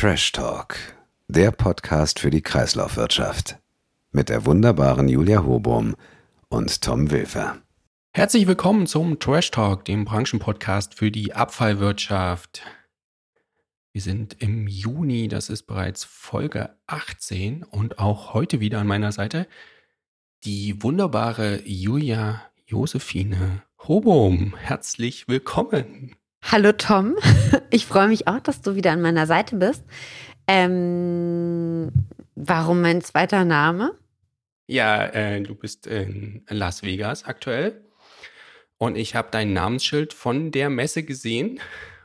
Trash Talk, der Podcast für die Kreislaufwirtschaft. Mit der wunderbaren Julia Hobum und Tom Wilfer. Herzlich willkommen zum Trash Talk, dem Branchenpodcast für die Abfallwirtschaft. Wir sind im Juni, das ist bereits Folge 18 und auch heute wieder an meiner Seite die wunderbare Julia Josephine Hobum. Herzlich willkommen. Hallo Tom, ich freue mich auch, dass du wieder an meiner Seite bist. Ähm, warum mein zweiter Name? Ja, äh, du bist in Las Vegas aktuell und ich habe dein Namensschild von der Messe gesehen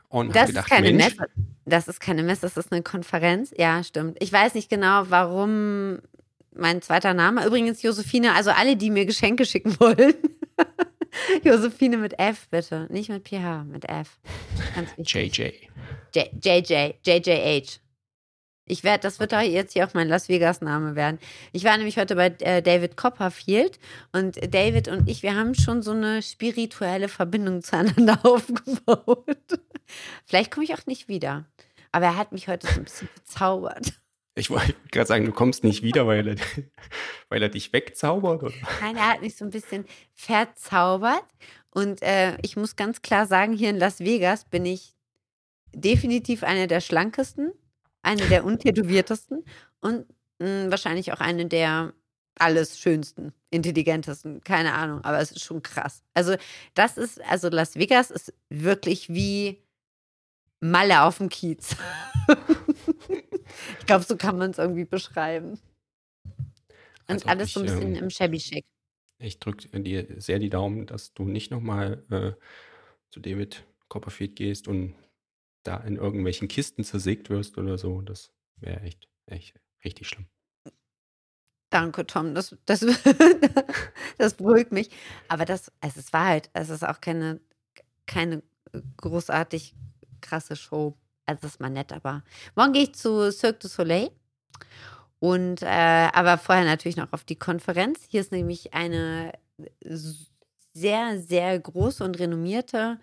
und Das gedacht, ist keine Mensch, Messe. Das ist keine Messe, das ist eine Konferenz. Ja, stimmt. Ich weiß nicht genau, warum mein zweiter Name. Übrigens Josephine, also alle, die mir Geschenke schicken wollen. Josephine mit F, bitte. Nicht mit PH, mit F. Ganz wichtig. JJ. J- JJ, JJH. Ich werde, das wird jetzt hier auch mein Las Vegas Name werden. Ich war nämlich heute bei äh, David Copperfield und David und ich, wir haben schon so eine spirituelle Verbindung zueinander aufgebaut. Vielleicht komme ich auch nicht wieder. Aber er hat mich heute so ein bisschen bezaubert. Ich wollte gerade sagen, du kommst nicht wieder, weil er, weil er dich wegzaubert. Oder? Nein, er hat mich so ein bisschen verzaubert. Und äh, ich muss ganz klar sagen, hier in Las Vegas bin ich definitiv eine der schlankesten, eine der untätowiertesten und mh, wahrscheinlich auch eine der alles schönsten, intelligentesten, keine Ahnung, aber es ist schon krass. Also das ist, also Las Vegas ist wirklich wie Malle auf dem Kiez. ich glaube, so kann man es irgendwie beschreiben. Und Also alles so ein ich, bisschen ähm, im Shabby Chic. Ich drücke dir sehr die Daumen, dass du nicht nochmal äh, zu David Copperfield gehst und da in irgendwelchen Kisten zersägt wirst oder so. Das wäre echt, echt richtig schlimm. Danke, Tom. Das, das, das beruhigt mich. Aber das, also es war halt, es ist auch keine, keine großartig krasse Show. Also es ist mal nett, aber morgen gehe ich zu Cirque du Soleil. Und äh, aber vorher natürlich noch auf die Konferenz. Hier ist nämlich eine sehr, sehr große und renommierte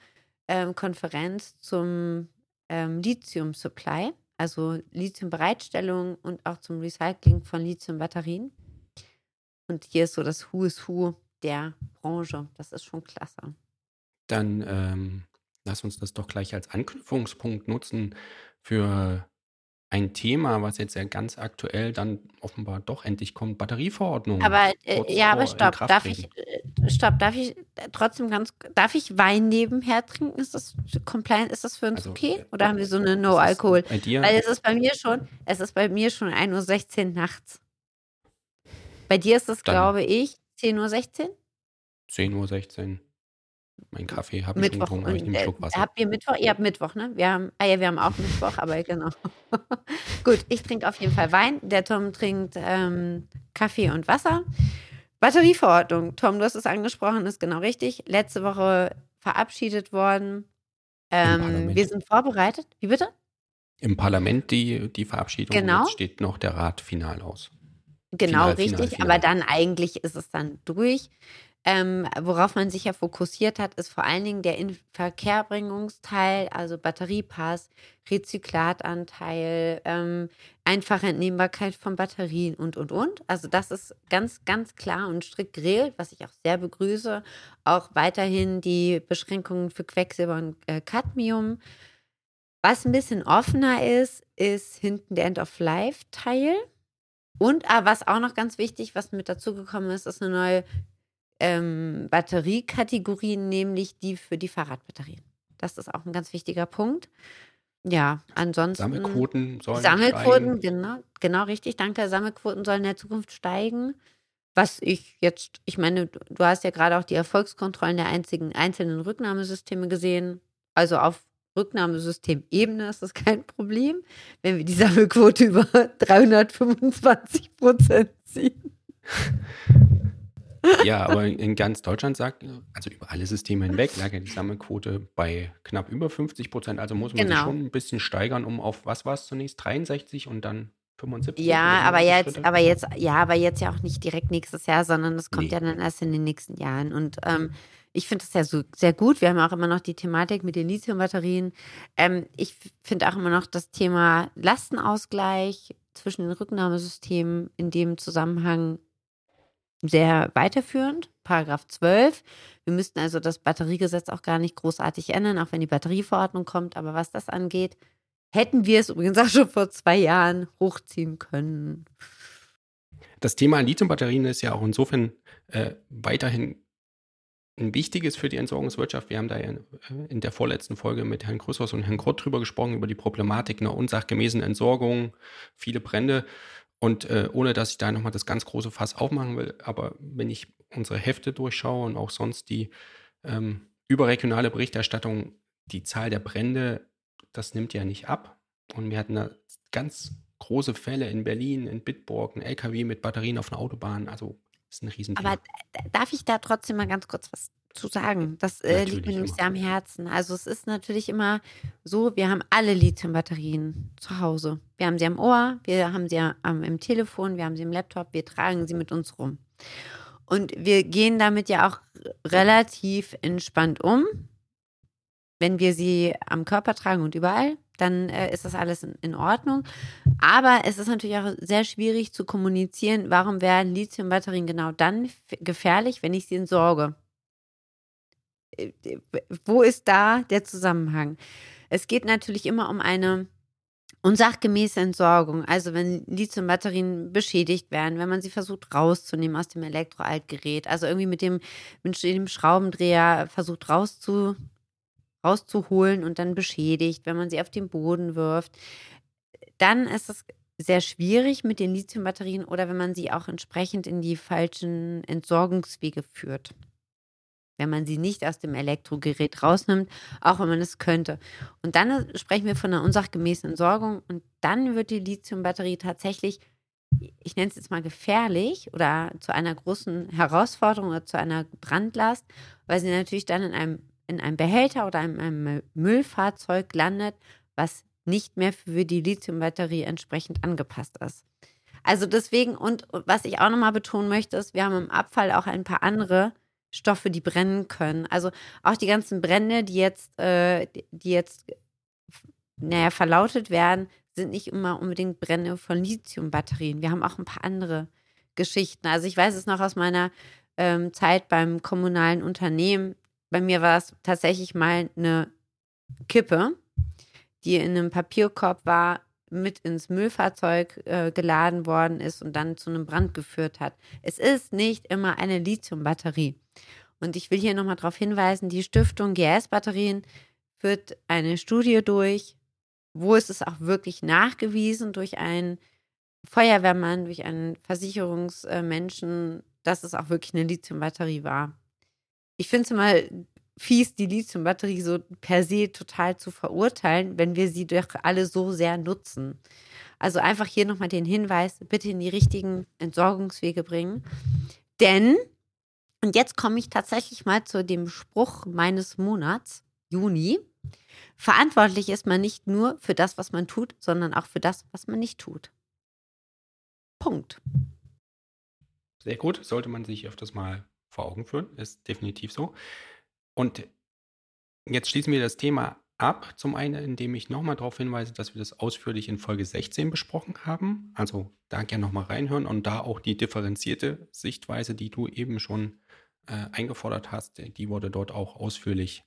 ähm, Konferenz zum ähm, Lithium-Supply, also Lithium-Bereitstellung und auch zum Recycling von Lithium-Batterien. Und hier ist so das Who is Who der Branche. Das ist schon klasse. Dann ähm, lass uns das doch gleich als Anknüpfungspunkt nutzen für ein Thema, was jetzt ja ganz aktuell dann offenbar doch endlich kommt, Batterieverordnung. Aber äh, ja, aber vor stopp, darf ich, äh, stopp, darf ich äh, trotzdem ganz, darf ich Wein nebenher trinken? Ist das compliant, ist das für uns Also, okay? äh, Oder haben wir so eine ist es No-Alkohol? Bei dir? Weil es ist bei mir schon, es ist bei mir schon 1.16 Uhr nachts. Bei dir ist es, glaube ich, 10.16 Uhr? 10.16 Uhr. Mein Kaffee habe ich getrunken, aber ich nehme äh, einen Schluck Wasser. habt ihr Mittwoch? Ihr habt Mittwoch, ne? Wir haben, ah ja, wir haben auch Mittwoch, aber genau. Gut, ich trinke auf jeden Fall Wein. Der Tom trinkt ähm, Kaffee und Wasser. Batterieverordnung. Tom, du hast es angesprochen, ist genau richtig. Letzte Woche verabschiedet worden. Ähm, wir sind vorbereitet. Wie bitte? Im Parlament die, die Verabschiedung. Genau. Jetzt steht noch der Rat final aus. Genau, Final, final, richtig. final. Aber dann eigentlich ist es dann durch. Ähm, worauf man sich ja fokussiert hat, ist vor allen Dingen der Inverkehrbringungsteil, also Batteriepass, Rezyklatanteil, ähm, einfache Entnehmbarkeit von Batterien und, und, und. Also das ist ganz, ganz klar und strikt geregelt, was ich auch sehr begrüße. Auch weiterhin die Beschränkungen für Quecksilber und äh, Cadmium. Was ein bisschen offener ist, ist hinten der End-of-Life-Teil. Und ah, was auch noch ganz wichtig, was mit dazugekommen ist, ist eine neue ähm, Batteriekategorie, nämlich die für die Fahrradbatterien. Das ist auch ein ganz wichtiger Punkt. Ja, ansonsten. Sammelquoten sollen Sammelquoten, steigen. genau, genau richtig, danke. Sammelquoten sollen in der Zukunft steigen. Was ich jetzt, ich meine, du hast ja gerade auch die Erfolgskontrollen der einzigen, einzelnen Rücknahmesysteme gesehen. Also auf Rücknahmesystemebene ist das kein Problem, wenn wir die Sammelquote über 325 Prozent ziehen. Ja, aber in ganz Deutschland sagt, also über alle Systeme hinweg, lag ja die Sammelquote bei knapp über 50 Prozent. Also muss man sich Genau. schon ein bisschen steigern, um auf was war es zunächst? 63 und dann 75. Ja, aber jetzt, Schritte. aber jetzt, ja, aber jetzt ja auch nicht direkt nächstes Jahr, sondern das kommt Nee. ja dann erst in den nächsten Jahren. Und ähm, ich finde das ja so sehr gut. Wir haben auch immer noch die Thematik mit den Lithiumbatterien. Ähm, ich finde auch immer noch das Thema Lastenausgleich zwischen den Rücknahmesystemen in dem Zusammenhang sehr weiterführend. Paragraph 12. Wir müssten also das Batteriegesetz auch gar nicht großartig ändern, auch wenn die Batterieverordnung kommt. Aber was das angeht, hätten wir es übrigens auch schon vor zwei Jahren hochziehen können. Das Thema Lithiumbatterien ist ja auch insofern äh, weiterhin ein wichtiges für die Entsorgungswirtschaft. Wir haben da ja äh, in der vorletzten Folge mit Herrn Grüßhaus und Herrn Grott drüber gesprochen, über die Problematik einer unsachgemäßen Entsorgung, viele Brände. Und äh, ohne dass ich da nochmal das ganz große Fass aufmachen will, aber wenn ich unsere Hefte durchschaue und auch sonst die ähm, überregionale Berichterstattung, die Zahl der Brände, das nimmt ja nicht ab. Und wir hatten da ganz große Fälle in Berlin, in Bitburg, ein LKW mit Batterien auf einer Autobahn. Also ist ein Riesenthema. Aber d- darf ich da trotzdem mal ganz kurz was zu sagen? Das äh, liegt mir nämlich sehr am Herzen. Also es ist natürlich immer so, wir haben alle Lithiumbatterien zu Hause. Wir haben sie am Ohr, wir haben sie am, im Telefon, wir haben sie im Laptop, wir tragen sie mit uns rum. Und wir gehen damit ja auch relativ entspannt um. Wenn wir sie am Körper tragen und überall, dann äh, ist das alles in, in Ordnung. Aber es ist natürlich auch sehr schwierig zu kommunizieren, warum werden Lithiumbatterien genau dann gefährlich, wenn ich sie entsorge. Äh, äh, Wo ist da der Zusammenhang? Es geht natürlich immer um eine unsachgemäße Entsorgung. Also wenn Lithiumbatterien beschädigt werden, wenn man sie versucht rauszunehmen aus dem Elektroaltgerät, also irgendwie mit dem, mit dem Schraubendreher versucht rauszu, rauszuholen und dann beschädigt, wenn man sie auf den Boden wirft, dann ist es sehr schwierig mit den Lithiumbatterien oder wenn man sie auch entsprechend in die falschen Entsorgungswege führt. Wenn man sie nicht aus dem Elektrogerät rausnimmt, auch wenn man es könnte. Und dann äh, sprechen wir von einer unsachgemäßen Entsorgung und dann wird die Lithiumbatterie tatsächlich, ich nenne es jetzt mal gefährlich oder zu einer großen Herausforderung oder zu einer Brandlast, weil sie natürlich dann in einem, in einem Behälter oder in einem Müllfahrzeug landet, was nicht mehr für die Lithiumbatterie entsprechend angepasst ist. Also deswegen, und was ich auch nochmal betonen möchte, ist, wir haben im Abfall auch ein paar andere Stoffe, die brennen können. Also auch die ganzen Brände, die jetzt, äh, die jetzt, naja, verlautet werden, sind nicht immer unbedingt Brände von Lithiumbatterien. Wir haben auch ein paar andere Geschichten. Also ich weiß es noch aus meiner ähm, Zeit beim kommunalen Unternehmen. Bei mir war es tatsächlich mal eine Kippe, die in einem Papierkorb war, mit ins Müllfahrzeug äh, geladen worden ist und dann zu einem Brand geführt hat. Es ist nicht immer eine Lithiumbatterie. Und ich will hier nochmal darauf hinweisen, die Stiftung GS-Batterien führt eine Studie durch, wo ist es auch wirklich nachgewiesen durch einen Feuerwehrmann, durch einen Versicherungsmenschen, dass es auch wirklich eine Lithiumbatterie war. Ich finde es immer fies, die Lithiumbatterie so per se total zu verurteilen, wenn wir sie doch alle so sehr nutzen. Also einfach hier nochmal den Hinweis, bitte in die richtigen Entsorgungswege bringen. Denn, und jetzt komme ich tatsächlich mal zu dem Spruch meines Monats, Juni, verantwortlich ist man nicht nur für das, was man tut, sondern auch für das, was man nicht tut. Punkt. Sehr gut, sollte man sich öfters mal vor Augen führen, ist definitiv so. Und jetzt schließen wir das Thema ab. Zum einen, indem ich nochmal darauf hinweise, dass wir das ausführlich in Folge 16 besprochen haben. Also da gerne nochmal reinhören und da auch die differenzierte Sichtweise, die du eben schon äh, eingefordert hast, die wurde dort auch ausführlich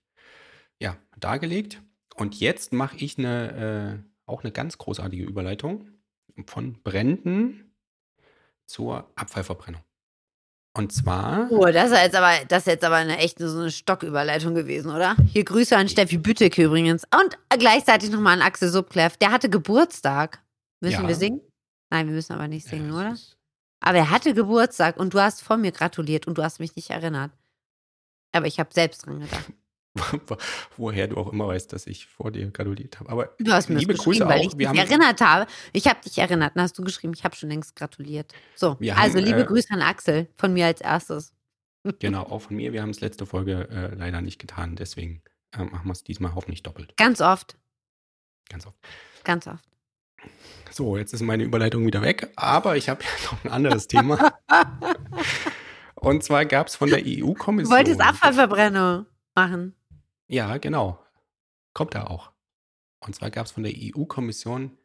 ja, dargelegt. Und jetzt mache ich eine, äh, auch eine ganz großartige Überleitung von Bränden zur Abfallverbrennung. Und zwar. Oh, das ist jetzt aber, das ist jetzt aber eine echte so eine Stocküberleitung gewesen, oder? Hier Grüße an Steffi Büteke übrigens. Und gleichzeitig nochmal an Axel Subkleff. Der hatte Geburtstag. Müssen Ja. wir singen? Nein, wir müssen aber nicht singen, Ja, oder? Aber er hatte Geburtstag und du hast vor mir gratuliert und du hast mich nicht erinnert. Aber ich habe selbst dran gedacht. Woher du auch immer weißt, dass ich vor dir gratuliert habe. Aber Du hast mir liebe Grüße geschrieben, weil auch. ich Wir dich erinnert habe. Ich habe dich erinnert. Dann hast du geschrieben, ich habe schon längst gratuliert. So, Wir also haben, liebe äh, Grüße an Axel von mir als erstes. genau, auch von mir. Wir haben es letzte Folge äh, leider nicht getan. Deswegen äh, machen wir es diesmal hoffentlich doppelt. Ganz oft, Ganz oft. ganz oft. So, jetzt ist meine Überleitung wieder weg, aber ich habe ja noch ein anderes Thema. Und zwar gab es von der EU-Kommission. Du wolltest Abfallverbrennung machen. Ja, genau. Kommt da auch. Und zwar gab es von der EU-Kommission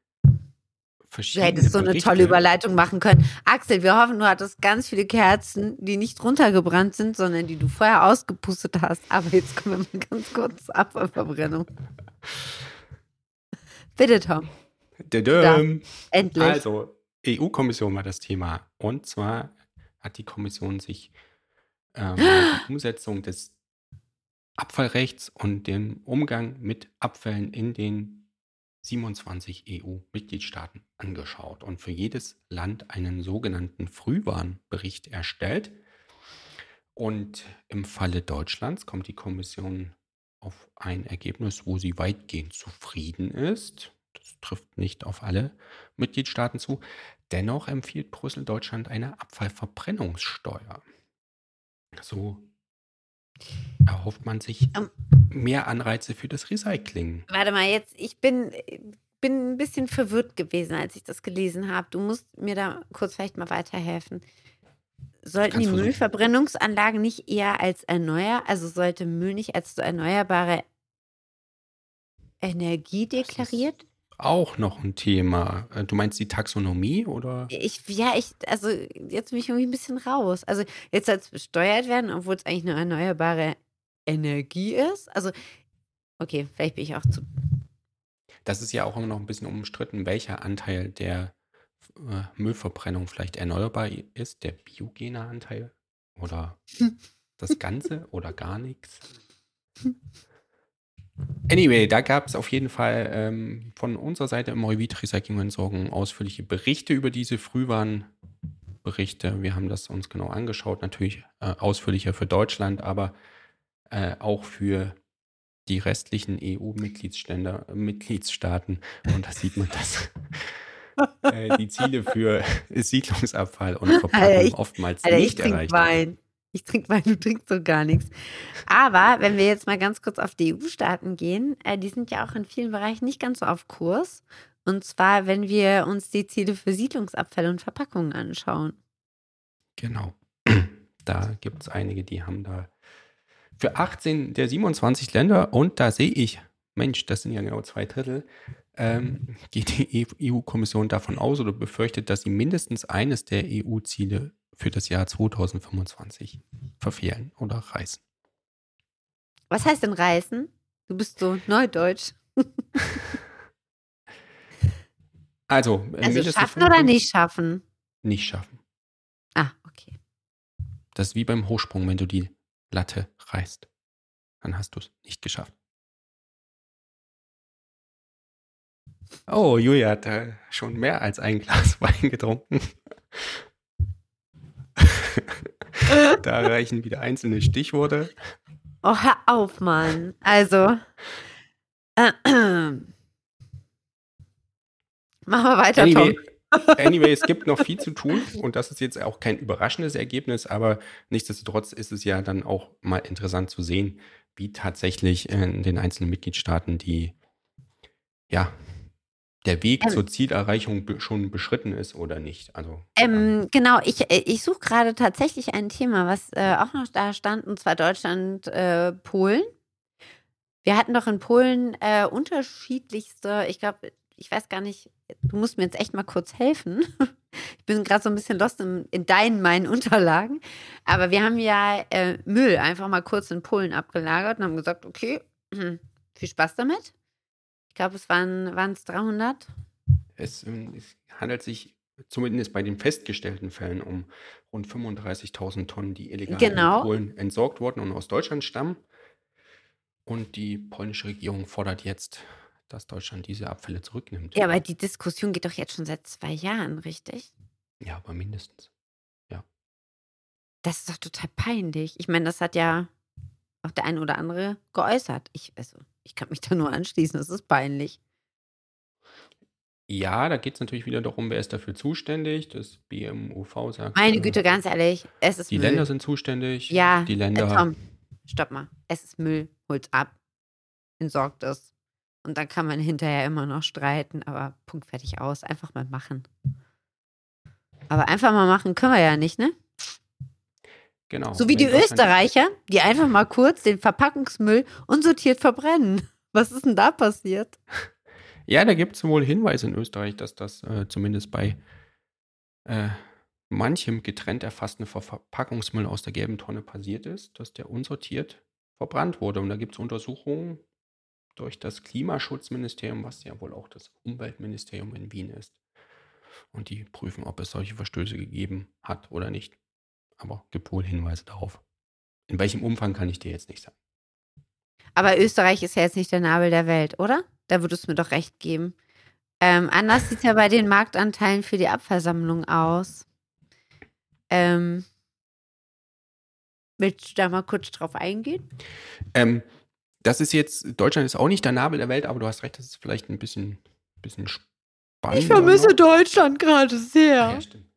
verschiedene. Du hättest so eine tolle Überleitung machen können. Axel, wir hoffen, du hattest ganz viele Kerzen, die nicht runtergebrannt sind, sondern die du vorher ausgepustet hast. Aber jetzt kommen wir mal ganz kurz zur Abfallverbrennung. Bitte, Tom. Da, endlich. Also, EU-Kommission war das Thema. Und zwar hat die Kommission sich ähm, die Umsetzung des Abfallrechts und den Umgang mit Abfällen in den 27 EU-Mitgliedstaaten angeschaut und für jedes Land einen sogenannten Frühwarnbericht erstellt. Und im Falle Deutschlands kommt die Kommission auf ein Ergebnis, wo sie weitgehend zufrieden ist. Das trifft nicht auf alle Mitgliedstaaten zu. Dennoch empfiehlt Brüssel Deutschland eine Abfallverbrennungssteuer. So erhofft man sich um, mehr Anreize für das Recycling. Warte mal, jetzt, ich bin, bin ein bisschen verwirrt gewesen, als ich das gelesen habe. Du musst mir da kurz vielleicht mal weiterhelfen. Sollten die versuchen. Müllverbrennungsanlagen nicht eher als erneuer, also sollte Müll nicht als so erneuerbare Energie deklariert auch noch ein Thema. Äh, du meinst die Taxonomie oder? Ich, ja, ich, also jetzt bin ich irgendwie ein bisschen raus. Also jetzt soll es besteuert werden, obwohl es eigentlich eine erneuerbare Energie ist. Also, okay, vielleicht bin ich auch zu. Das ist ja auch immer noch ein bisschen umstritten, welcher Anteil der äh, Müllverbrennung vielleicht erneuerbar ist, der biogene Anteil oder das Ganze oder gar nichts. Anyway, da gab es auf jeden Fall ähm, von unserer Seite im Revit Recycling und ausführliche Berichte über diese Frühwarnberichte. Wir haben das uns genau angeschaut, natürlich äh, ausführlicher für Deutschland, aber äh, auch für die restlichen EU-Mitgliedsstaaten. Und da sieht man, dass äh, die Ziele für Siedlungsabfall und Verpackung oftmals Alter, nicht erreicht werden. Ich trinke Wein, du trinkst so gar nichts. Aber wenn wir jetzt mal ganz kurz auf die EU-Staaten gehen, äh, die sind ja auch in vielen Bereichen nicht ganz so auf Kurs. Und zwar, wenn wir uns die Ziele für Siedlungsabfälle und Verpackungen anschauen. Genau. Da gibt es einige, die haben da für 18 der 27 Länder, und da sehe ich, Mensch, das sind ja genau zwei Drittel, ähm, geht die EU-Kommission davon aus oder befürchtet, dass sie mindestens eines der EU-Ziele für das Jahr 2025 verfehlen oder reißen. Was heißt denn reißen? Du bist so neudeutsch. also, also schaffen oder nicht schaffen? Nicht schaffen. Ah, okay. Das ist wie beim Hochsprung, wenn du die Latte reißt. Dann hast du es nicht geschafft. Oh, Julia hat äh, schon mehr als ein Glas Wein getrunken. da reichen wieder einzelne Stichworte. Oh, hör auf, Mann. Also. Äh, äh. Machen wir weiter, anyway, Tom. anyway, es gibt noch viel zu tun und das ist jetzt auch kein überraschendes Ergebnis, aber nichtsdestotrotz ist es ja dann auch mal interessant zu sehen, wie tatsächlich in den einzelnen Mitgliedstaaten die ja, der Weg ähm, zur Zielerreichung schon beschritten ist oder nicht. Also, ähm, genau, ich, äh, ich suche gerade tatsächlich ein Thema, was äh, auch noch da stand, und zwar Deutschland, äh, Polen. Wir hatten doch in Polen äh, unterschiedlichste, ich glaube, ich weiß gar nicht, du musst mir jetzt echt mal kurz helfen. ich bin gerade so ein bisschen lost in, in, deinen, meinen Unterlagen. Aber wir haben ja äh, Müll einfach mal kurz in Polen abgelagert und haben gesagt, okay, viel Spaß damit glaube, es waren es 300. Es, ähm, es handelt sich zumindest bei den festgestellten Fällen um rund 35.000 Tonnen, die illegal genau. in Polen entsorgt wurden und aus Deutschland stammen. Und die polnische Regierung fordert jetzt, dass Deutschland diese Abfälle zurücknimmt. Ja, aber die Diskussion geht doch jetzt schon seit zwei Jahren, richtig? Ja, aber mindestens. Ja. Das ist doch total peinlich. Ich meine, das hat ja auch der eine oder andere geäußert. Ich, also, ich kann mich da nur anschließen, das ist peinlich. Ja, da geht es natürlich wieder darum, wer ist dafür zuständig. Das BMUV sagt. Meine äh, Güte, ganz ehrlich, es ist Die Müll. Länder sind zuständig. Ja, die Länder. Äh, Tom, stopp mal. Es ist Müll, holt's ab, entsorgt es Und dann kann man hinterher immer noch streiten, aber Punkt fertig aus. Einfach mal machen. Aber einfach mal machen können wir ja nicht, ne? Genau. So wie die Österreicher, die einfach mal kurz den Verpackungsmüll unsortiert verbrennen. Was ist denn da passiert? Ja, da gibt es wohl Hinweise in Österreich, dass das äh, zumindest bei äh, manchem getrennt erfassten Verpackungsmüll aus der gelben Tonne passiert ist, dass der unsortiert verbrannt wurde. Und da gibt es Untersuchungen durch das Klimaschutzministerium, was ja wohl auch das Umweltministerium in Wien ist. Und die prüfen, ob es solche Verstöße gegeben hat oder nicht. Aber gibt wohl Hinweise darauf. In welchem Umfang kann ich dir jetzt nicht sagen. Aber Österreich ist ja jetzt nicht der Nabel der Welt, oder? Da würdest du mir doch recht geben. Ähm, anders sieht es ja bei den Marktanteilen für die Abfallsammlung aus. Ähm, willst du da mal kurz drauf eingehen? Ähm, das ist jetzt, Deutschland ist auch nicht der Nabel der Welt, aber du hast recht, das ist vielleicht ein bisschen, bisschen spannend. Ich vermisse Deutschland gerade sehr. Ja, stimmt,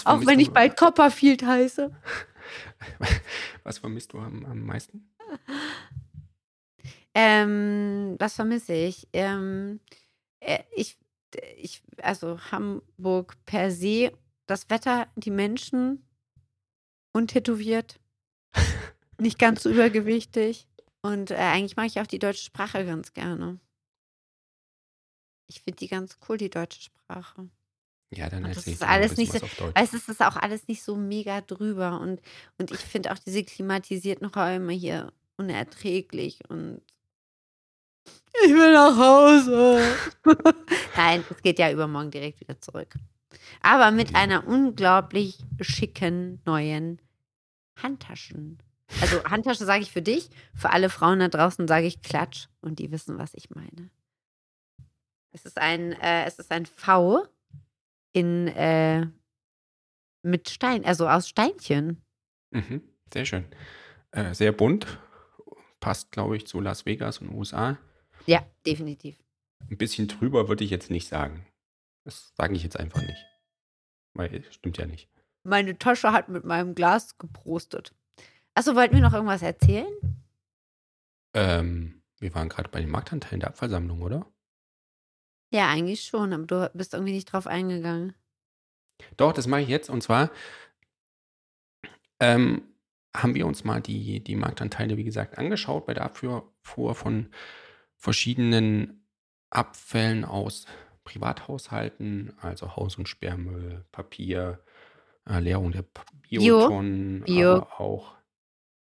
stimmt. auch wenn ich bald Copperfield heiße. Was vermisst du am, am meisten? Ähm, was vermisse ich? Ähm, äh, ich? Ich, also Hamburg per se, das Wetter, die Menschen, untätowiert, nicht ganz so übergewichtig. Und äh, eigentlich mag ich auch die deutsche Sprache ganz gerne. Ich finde die ganz cool, die deutsche Sprache. Ja, dann Und das ist alles nicht so, weißt, es ist auch alles nicht so mega drüber. Und, und ich finde auch diese klimatisierten Räume hier unerträglich. Und ich will nach Hause. Nein, es geht ja übermorgen direkt wieder zurück. Aber mit Ja. einer unglaublich schicken neuen Handtaschen. Also Handtasche sage ich für dich, für alle Frauen da draußen sage ich Klatsch und die wissen, was ich meine. Es ist ein, äh, es ist ein V in äh, mit Stein, also aus Steinchen. Mhm, sehr schön. Äh, sehr bunt. Passt, glaube ich, zu Las Vegas und USA. Ja, definitiv. Ein bisschen drüber würde ich jetzt nicht sagen. Das sage ich jetzt einfach nicht. Weil stimmt ja nicht. Meine Tasche hat mit meinem Glas geprostet. Achso, wollten wir noch irgendwas erzählen? Ähm, wir waren gerade bei den Marktanteilen der Abfallsammlung, oder? Ja, eigentlich schon, aber du bist irgendwie nicht drauf eingegangen. Doch, das mache ich jetzt. Und zwar ähm, haben wir uns mal die, die Marktanteile, wie gesagt, angeschaut bei der Abfuhr von verschiedenen Abfällen aus Privathaushalten, also Haus- und Sperrmüll, Papier, äh, Leerung der. Biotonnen, Bio. aber auch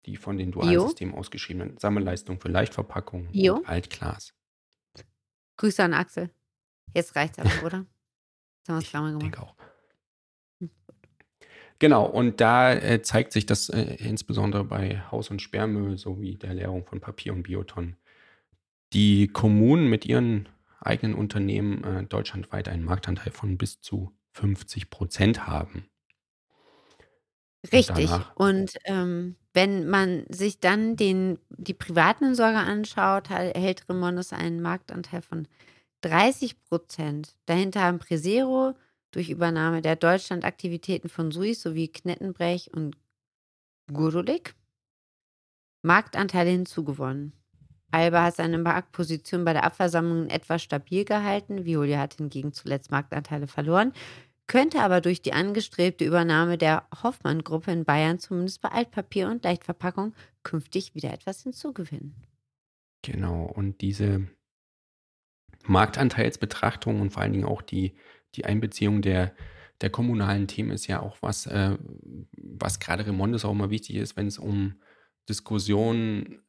die von den. Dualsystemen ausgeschriebenen Sammelleistungen für Leichtverpackungen und Altglas. Grüße an Axel. Jetzt reicht's aber, oder? Jetzt haben wir es klar Ich gemacht. denke auch. Genau, und da äh, zeigt sich das äh, insbesondere bei Haus- und Sperrmüll sowie der Leerung von Papier und Biotonnen. Die Kommunen mit ihren eigenen Unternehmen äh, deutschlandweit einen Marktanteil von bis zu 50 Prozent haben. Richtig. danach- Und ähm, wenn man sich dann den, die privaten Entsorger anschaut, ha- hält Remondes einen Marktanteil von 30 Prozent. Dahinter haben Presero durch Übernahme der Deutschlandaktivitäten von Suis sowie Knettenbrech und Gurulik Marktanteile hinzugewonnen. Alba hat seine Marktposition bei der Abversammlung in etwa stabil gehalten. Violia hat hingegen zuletzt Marktanteile verloren könnte aber durch die angestrebte Übernahme der Hoffmann-Gruppe in Bayern zumindest bei Altpapier und Leichtverpackung künftig wieder etwas hinzugewinnen. Genau, und diese Marktanteilsbetrachtung und vor allen Dingen auch die, die Einbeziehung der, der kommunalen Themen ist ja auch was, äh, was gerade Remondes auch immer wichtig ist, wenn es um Diskussionen,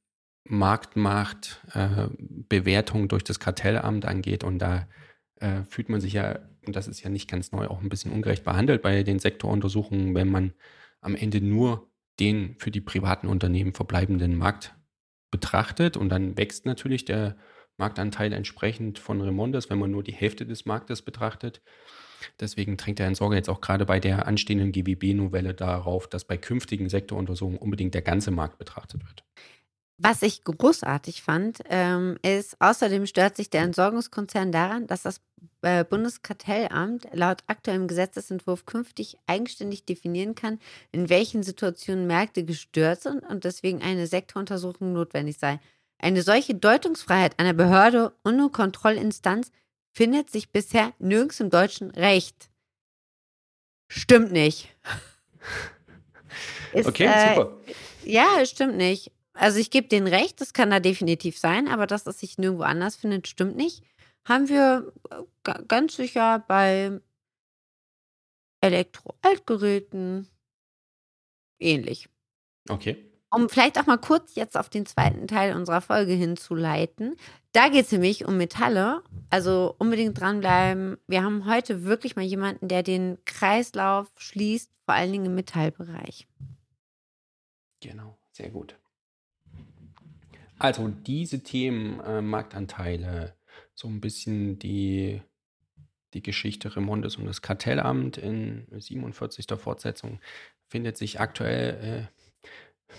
Marktmacht, äh, Bewertung durch das Kartellamt angeht. Und da äh, fühlt man sich ja, und das ist ja nicht ganz neu, auch ein bisschen ungerecht behandelt bei den Sektoruntersuchungen, wenn man am Ende nur den für die privaten Unternehmen verbleibenden Markt betrachtet und dann wächst natürlich der Marktanteil entsprechend von Remondes, wenn man nur die Hälfte des Marktes betrachtet. Deswegen drängt der Entsorger jetzt auch gerade bei der anstehenden GWB-Novelle darauf, dass bei künftigen Sektoruntersuchungen unbedingt der ganze Markt betrachtet wird. Was ich großartig fand, ähm, ist, außerdem stört sich der Entsorgungskonzern daran, dass das äh, Bundeskartellamt laut aktuellem Gesetzesentwurf künftig eigenständig definieren kann, in welchen Situationen Märkte gestört sind und deswegen eine Sektoruntersuchung notwendig sei. Eine solche Deutungsfreiheit einer Behörde und Kontrollinstanz findet sich bisher nirgends im deutschen Recht. Stimmt nicht. Ist, okay, äh, super. Ja, stimmt nicht. Also ich gebe denen recht, das kann da definitiv sein, aber dass es sich nirgendwo anders findet, stimmt nicht. Haben wir äh, ganz sicher bei Elektroaltgeräten ähnlich. Okay. Um vielleicht auch mal kurz jetzt auf den zweiten Teil unserer Folge hinzuleiten. Da geht es nämlich um Metalle. Also unbedingt dranbleiben. Wir haben heute wirklich mal jemanden, der den Kreislauf schließt, vor allen Dingen im Metallbereich. Genau, sehr gut. Also diese Themen, äh, Marktanteile, so ein bisschen die, die Geschichte Remondes und das Kartellamt in 47. Fortsetzung findet sich aktuell äh,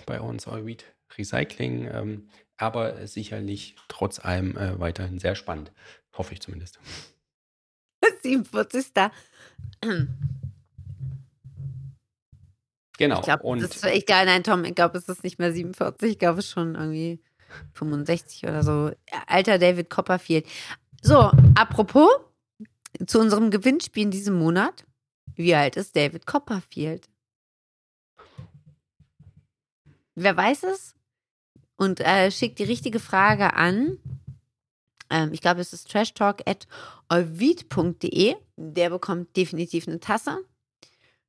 bei uns Eurid Recycling, ähm, aber sicherlich trotz allem äh, weiterhin sehr spannend. Hoffe ich zumindest. 47. Genau. Ich glaube, das ist echt geil. Nein, Tom, ich glaube, es ist nicht mehr 47. Ich glaube, es ist schon irgendwie 65 oder so. Alter David Copperfield. So, apropos, zu unserem Gewinnspiel in diesem Monat. Wie alt ist David Copperfield? Wer weiß es? Und äh, schickt die richtige Frage an. Ähm, ich glaube, es ist trashtalk.olvid.de. Der bekommt definitiv eine Tasse.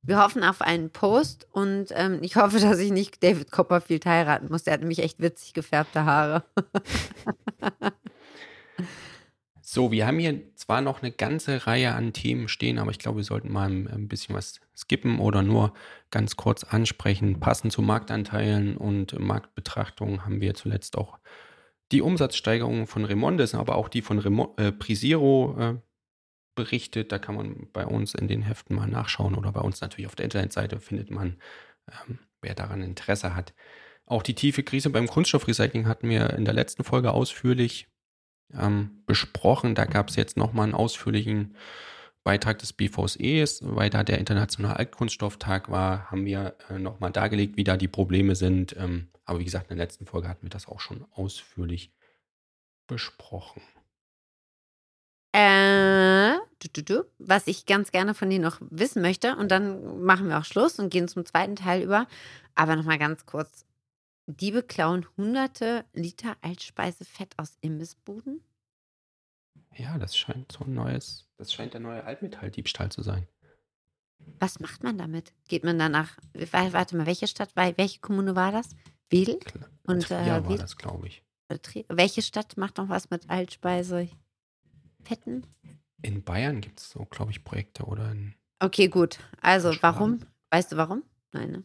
Wir hoffen auf einen Post und ähm, ich hoffe, dass ich nicht David Copperfield heiraten muss. Der hat nämlich echt witzig gefärbte Haare. so, wir haben hier zwar noch eine ganze Reihe an Themen stehen, aber ich glaube, wir sollten mal ein bisschen was skippen oder nur ganz kurz ansprechen. Passend zu Marktanteilen und Marktbetrachtungen haben wir zuletzt auch die Umsatzsteigerungen von Remondes, aber auch die von Remo äh, Prisiro äh, berichtet. Da kann man bei uns in den Heften mal nachschauen oder bei uns natürlich auf der Internetseite findet man, ähm, wer daran Interesse hat. Auch die tiefe Krise beim Kunststoffrecycling hatten wir in der letzten Folge ausführlich ähm, besprochen. Da gab es jetzt nochmal einen ausführlichen Beitrag des BVSEs, weil da der Internationale Altkunststofftag war, haben wir äh, nochmal dargelegt, wie da die Probleme sind. Ähm, aber wie gesagt, in der letzten Folge hatten wir das auch schon ausführlich besprochen. Äh, was ich ganz gerne von dir noch wissen möchte, und dann machen wir auch Schluss und gehen zum zweiten Teil über. Aber nochmal ganz kurz. Diebe klauen hunderte Liter Altspeisefett aus Imbissbuden? Ja, das scheint so ein neues, das scheint der neue Altmetalldiebstahl zu sein. Was macht man damit? Geht man danach, warte mal, welche Stadt, welche Kommune war das? Wedel? Und, äh, ja, war das, glaube ich. Welche Stadt macht noch was mit Altspeise? Fetten? In Bayern gibt es so, glaube ich, Projekte oder in. Okay, gut. Also, warum? Weißt du warum? Nein, ne?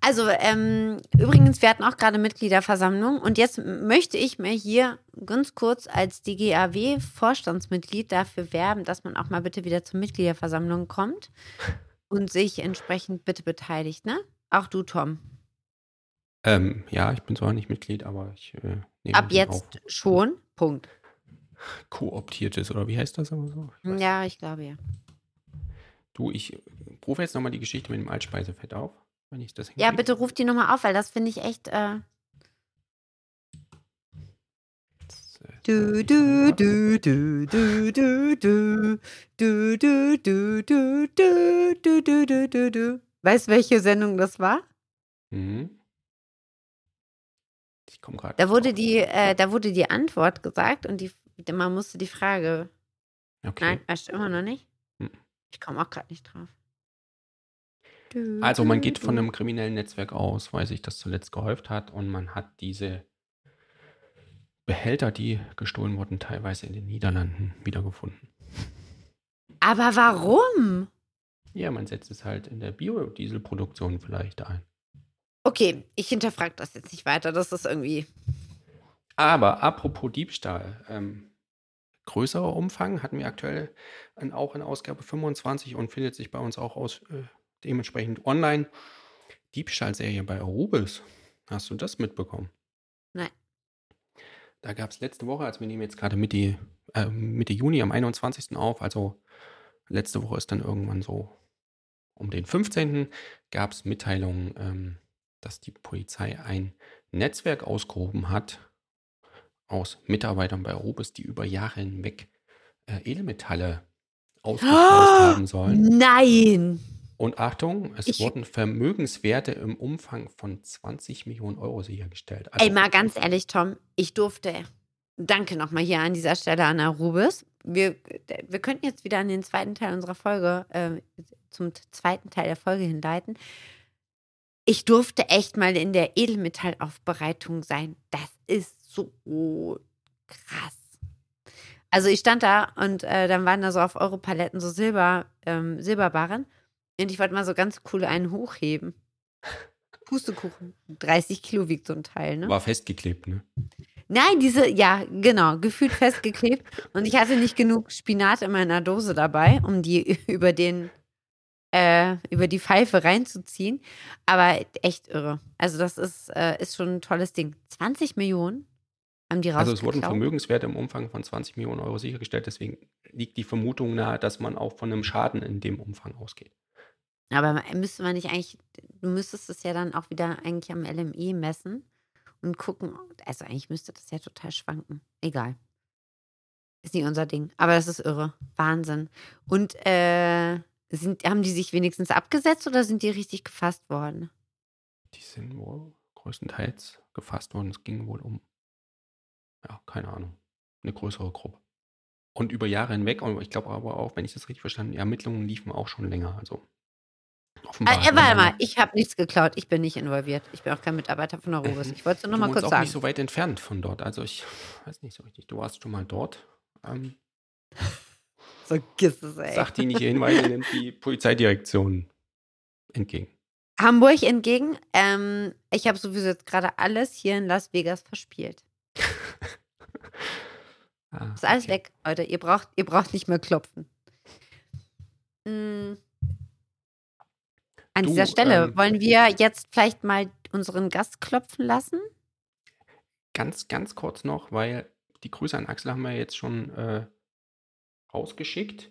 Also, ähm, übrigens, wir hatten auch gerade Mitgliederversammlung und jetzt möchte ich mir hier ganz kurz als DGAW-Vorstandsmitglied dafür werben, dass man auch mal bitte wieder zur Mitgliederversammlung kommt und sich entsprechend bitte beteiligt, ne? Auch du, Tom. Ähm, ja, ich bin zwar nicht Mitglied, aber ich äh, nehme Ab jetzt auf. schon. Punkt kooptiertes oder wie heißt das aber so? Ich ja, ich glaube ja. Du, ich rufe jetzt nochmal die Geschichte mit dem Altspeisefett auf, wenn ich das hinkriege. Ja, bitte ruf die nochmal auf, weil das finde ich echt. Äh Du, du, du, du, du, du, du, du, du, du, du, du, du, du, du, du, du. Weißt du, welche Sendung das war? Mhm. Ich komme gerade. Da wurde die, äh, da wurde die Antwort gesagt und die man musste die Frage. Okay. Nein, weißt du immer noch nicht? Hm. Ich komme auch gerade nicht drauf. Also man geht von einem kriminellen Netzwerk aus, weil sich das zuletzt gehäuft hat und man hat diese Behälter, die gestohlen wurden, teilweise in den Niederlanden wiedergefunden. Aber warum? Ja, man setzt es halt in der Biodieselproduktion vielleicht ein. Okay, ich hinterfrage das jetzt nicht weiter. Das ist irgendwie. Aber apropos Diebstahl, ähm, größerer Umfang hatten wir aktuell in, auch in Ausgabe 25 und findet sich bei uns auch aus, äh, dementsprechend online. Diebstahlserie bei Arubis. Hast du das mitbekommen? Nein. Da gab es letzte Woche, als wir nehmen jetzt gerade Mitte, äh, Mitte Juni am 21. auf, also letzte Woche ist dann irgendwann so um den 15. gab es Mitteilungen, ähm, dass die Polizei ein Netzwerk ausgehoben hat aus Mitarbeitern bei Arubis, die über Jahre hinweg äh, Edelmetalle ausgeklaust haben sollen. Nein! Und Achtung, es Ich- wurden Vermögenswerte im Umfang von 20 Millionen Euro sichergestellt. Also Ey, mal ganz ehrlich, Tom, ich durfte. Danke nochmal hier an dieser Stelle an Arubis. Wir, wir könnten jetzt wieder an den zweiten Teil unserer Folge, äh, zum zweiten Teil der Folge hinleiten. Ich durfte echt mal in der Edelmetallaufbereitung sein. Das ist so krass. Also ich stand da und äh, dann waren da so auf eure Paletten so Silber, ähm, Silberbarren. Und ich wollte mal so ganz cool einen hochheben. Pustekuchen. 30 Kilo wiegt so ein Teil, ne? war festgeklebt, ne? Nein, diese, ja, genau, gefühlt festgeklebt. Und ich hatte nicht genug Spinat in meiner Dose dabei, um die über den, äh, über die Pfeife reinzuziehen. Aber echt irre. Also, das ist, äh, ist schon ein tolles Ding. 20 Millionen haben die Also es wurden. Vermögenswerte im Umfang von 20 Millionen Euro sichergestellt. Deswegen liegt die Vermutung nahe, dass man auch von einem Schaden in dem Umfang ausgeht. Aber müsste man nicht eigentlich, du müsstest es ja dann auch wieder eigentlich am LME messen und gucken. Also eigentlich müsste das ja total schwanken. Egal. Ist nicht unser Ding. Aber das ist irre. Wahnsinn. Und äh, sind, haben die sich wenigstens abgesetzt oder sind die richtig gefasst worden? Die sind wohl größtenteils gefasst worden. Es ging wohl um, ja, keine Ahnung, eine größere Gruppe. Und über Jahre hinweg, und ich glaube aber auch, wenn ich das richtig verstanden, die Ermittlungen liefen auch schon länger. Also offenbar. Äh, äh, warte mal, ich habe nichts geklaut. Ich bin nicht involviert. Ich bin auch kein Mitarbeiter von Arubis. Ich wollte es nur noch mal kurz auch sagen. nicht so weit entfernt von dort. Also ich weiß nicht so richtig. Du warst schon mal dort. Ähm, Vergiss es, ey. sachdienliche Hinweise nimmt die Polizeidirektion entgegen. Hamburg entgegen. Ähm, ich habe sowieso jetzt gerade alles hier in Las Vegas verspielt. Ah, Ist alles okay. weg, Leute. Ihr braucht, ihr braucht nicht mehr klopfen. Mm. An Du, dieser Stelle ähm, wollen wir jetzt vielleicht mal unseren Gast klopfen lassen. Ganz, ganz kurz noch, weil die Grüße an Axel haben wir jetzt schon äh, rausgeschickt.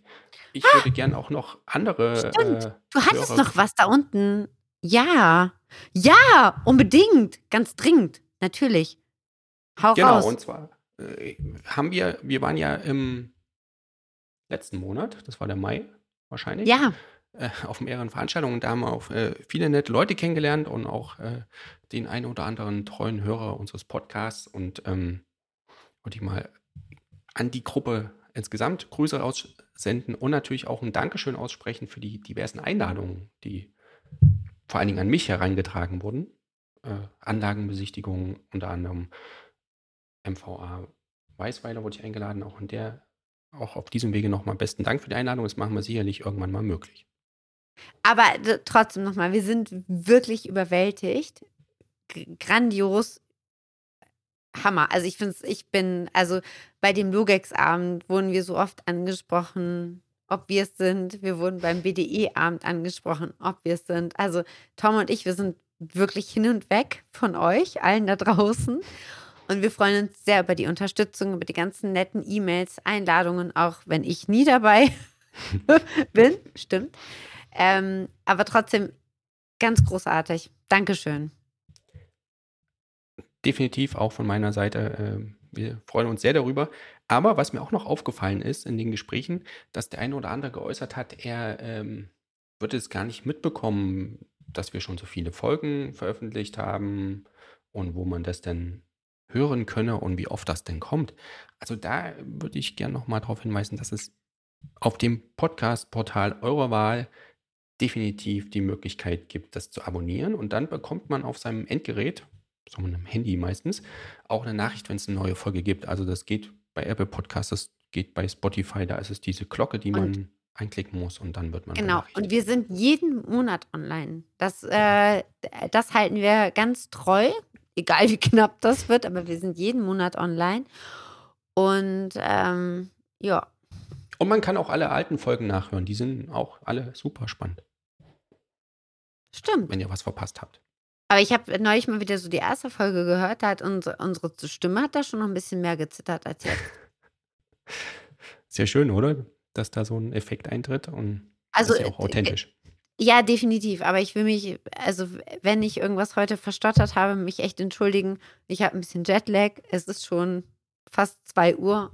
Ich würde gern auch noch andere. Stimmt. Äh, Du hattest Hörer- noch was da unten. Ja. Ja, unbedingt. Ganz dringend. Natürlich. Hau Genau, raus. und zwar äh, haben wir, wir waren ja im letzten Monat, das war der Mai wahrscheinlich, ja, äh, auf mehreren Veranstaltungen. Da haben wir auch äh, viele nette Leute kennengelernt und auch äh, den einen oder anderen treuen Hörer unseres Podcasts. Und ähm, wollte ich mal an die Gruppe insgesamt Grüße aussenden und natürlich auch ein Dankeschön aussprechen für die diversen Einladungen, die vor allen Dingen an mich hereingetragen wurden. Äh, Anlagenbesichtigungen, unter anderem MVA Weißweiler wurde ich eingeladen, auch in der, auch auf diesem Wege nochmal besten Dank für die Einladung. Das machen wir sicherlich irgendwann mal möglich. Aber trotzdem nochmal, wir sind wirklich überwältigt. G grandios. Hammer. Also ich finde ich bin, also bei dem Logex-Abend wurden wir so oft angesprochen, ob wir es sind. Wir wurden beim BDE-Abend angesprochen, ob wir es sind. Also Tom und ich, wir sind wirklich hin und weg von euch, allen da draußen. Und wir freuen uns sehr über die Unterstützung, über die ganzen netten E-Mails, Einladungen, auch wenn ich nie dabei bin. Stimmt. Ähm, aber trotzdem ganz großartig. Dankeschön. Definitiv auch von meiner Seite. Äh, wir freuen uns sehr darüber. Aber was mir auch noch aufgefallen ist in den Gesprächen, dass der eine oder andere geäußert hat, er ähm, wird es gar nicht mitbekommen, dass wir schon so viele Folgen veröffentlicht haben und wo man das denn hören könne und wie oft das denn kommt. Also da würde ich gerne nochmal darauf hinweisen, dass es auf dem Podcast-Portal eurer Wahl definitiv die Möglichkeit gibt, das zu abonnieren und dann bekommt man auf seinem Endgerät, so einem Handy meistens, auch eine Nachricht, wenn es eine neue Folge gibt. Also das geht bei Apple Podcasts, das geht bei Spotify, da ist es diese Glocke, die man einklicken muss und dann wird man Genau. Und wir sind jeden Monat online. Das, äh, das halten wir ganz treu, egal wie knapp das wird, aber wir sind jeden Monat online. Und ähm, ja, Und man kann auch alle alten Folgen nachhören, die sind auch alle super spannend, stimmt. wenn ihr was verpasst habt. Aber ich habe neulich mal wieder so die erste Folge gehört, da hat unsere, unsere Stimme hat da schon noch ein bisschen mehr gezittert als jetzt. Sehr schön, oder? Dass da so ein Effekt eintritt und Also, ist ja auch äh, authentisch. Ja, definitiv. Aber ich will mich, also wenn ich irgendwas heute verstottert habe, mich echt entschuldigen. Ich habe ein bisschen Jetlag. Es ist schon fast 2 Uhr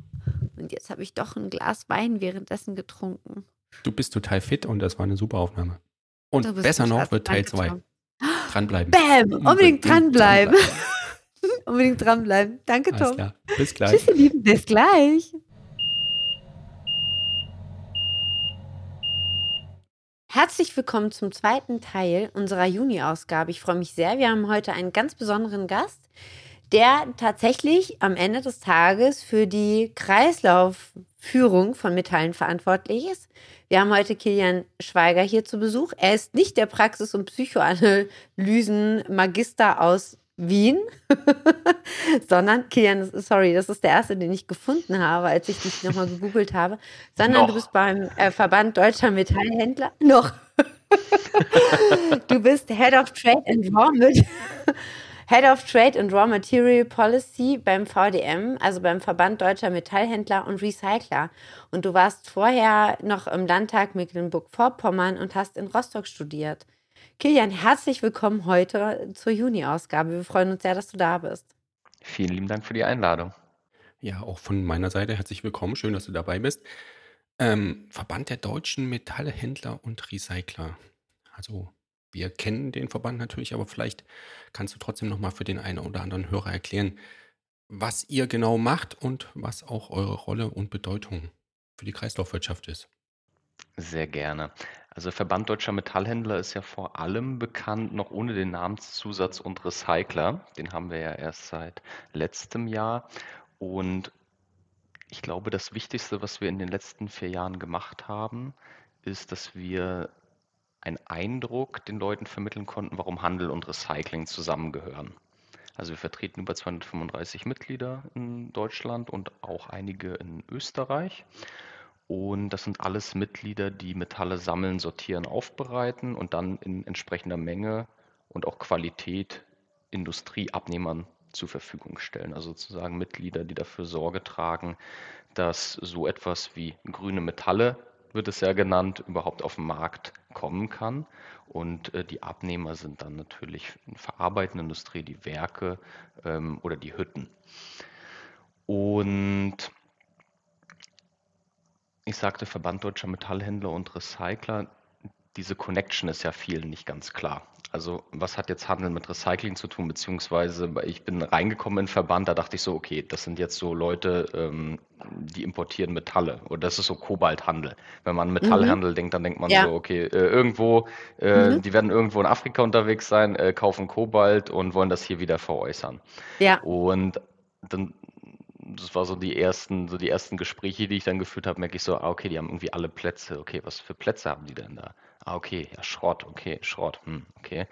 und jetzt habe ich doch ein Glas Wein währenddessen getrunken. Du bist total fit und das war eine super Aufnahme. Und besser noch wird Teil 2. Dranbleiben. Bam! Unbedingt dranbleiben. unbedingt dranbleiben. Danke, Tom. Alles klar. Bis gleich. Tschüss, ihr Lieben. Bis gleich. Herzlich willkommen zum zweiten Teil unserer Juni-Ausgabe. Ich freue mich sehr. Wir haben heute einen ganz besonderen Gast, der tatsächlich am Ende des Tages für die Kreislaufführung von Metallen verantwortlich ist. Wir haben heute Kilian Schweiger hier zu Besuch. Er ist nicht der Praxis- und Psychoanalysen-Magister aus Wien, sondern Kilian, sorry, das ist der erste, den ich gefunden habe, als ich dich nochmal gegoogelt habe, sondern noch. du bist beim äh, Verband Deutscher Metallhändler noch. du bist Head of Trade and Raw Head of Trade and Raw Material Policy beim VDM, also beim Verband Deutscher Metallhändler und Recycler. Und du warst vorher noch im Landtag Mecklenburg-Vorpommern und hast in Rostock studiert. Kilian, herzlich willkommen heute zur Juni-Ausgabe. Wir freuen uns sehr, dass du da bist. Vielen lieben Dank für die Einladung. Ja, auch von meiner Seite herzlich willkommen. Schön, dass du dabei bist. Ähm, Verband der deutschen Metallhändler und Recycler. Also wir kennen den Verband natürlich, aber vielleicht kannst du trotzdem noch mal für den einen oder anderen Hörer erklären, was ihr genau macht und was auch eure Rolle und Bedeutung für die Kreislaufwirtschaft ist. Sehr gerne. Also Verband Deutscher Metallhändler ist ja vor allem bekannt noch ohne den Namenszusatz und Recycler. Den haben wir ja erst seit letztem Jahr. Und ich glaube, das Wichtigste, was wir in den letzten vier Jahren gemacht haben, ist, dass wir einen Eindruck den Leuten vermitteln konnten, warum Handel und Recycling zusammengehören. Also wir vertreten über 235 Mitglieder in Deutschland und auch einige in Österreich. Und das sind alles Mitglieder, die Metalle sammeln, sortieren, aufbereiten und dann in entsprechender Menge und auch Qualität Industrieabnehmern zur Verfügung stellen. Also sozusagen Mitglieder, die dafür Sorge tragen, dass so etwas wie grüne Metalle, wird es ja genannt, überhaupt auf den Markt kommen kann. Und äh, die Abnehmer sind dann natürlich die verarbeitende Industrie, die Werke ähm, oder die Hütten. Und ich sagte Verband Deutscher Metallhändler und Recycler, diese Connection ist ja vielen nicht ganz klar. Also was hat jetzt Handel mit Recycling zu tun, beziehungsweise ich bin reingekommen in den Verband, da dachte ich so, okay, das sind jetzt so Leute, ähm, die importieren Metalle oder das ist so Kobalthandel. Wenn man Metallhandel mhm. denkt, dann denkt man ja. so, okay, äh, irgendwo, äh, mhm. die werden irgendwo in Afrika unterwegs sein, äh, kaufen Kobalt und wollen das hier wieder veräußern. Ja. Und dann das war so die ersten, so die ersten Gespräche, die ich dann geführt habe, merke ich so, ah, okay, die haben irgendwie alle Plätze. Okay, was für Plätze haben die denn da? Ah, okay, ja, Schrott, okay, Schrott, hm, okay.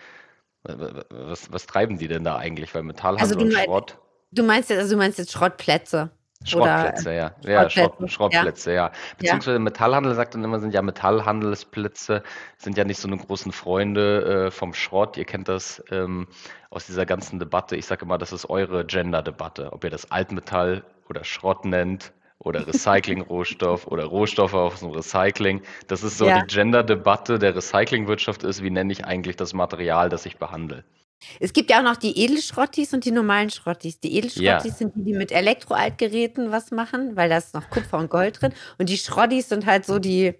Was, was treiben die denn da eigentlich? Weil Metallhandel also und Schrott. Du meinst jetzt, also du meinst jetzt Schrottplätze? Schrottplätze, Oder, ja. Ja, Schrottplätze, Schrottplätze, ja. ja. Beziehungsweise Metallhandel sagt dann immer, sind ja Metallhandelsplätze, sind ja nicht so eine großen Freunde äh, vom Schrott. Ihr kennt das ähm, aus dieser ganzen Debatte. Ich sage immer, das ist eure Gender-Debatte. Ob ihr das Altmetall oder Schrott nennt oder Recycling-Rohstoff oder Rohstoffe aus dem Recycling. Das ist so ja. die Gender-Debatte der Recyclingwirtschaft ist, wie nenne ich eigentlich das Material, das ich behandle. Es gibt ja auch noch die Edelschrottis und die normalen Schrottis. Die Edelschrottis ja. sind die, die mit Elektroaltgeräten was machen, weil da ist noch Kupfer und Gold drin. Und die Schrottis sind halt so die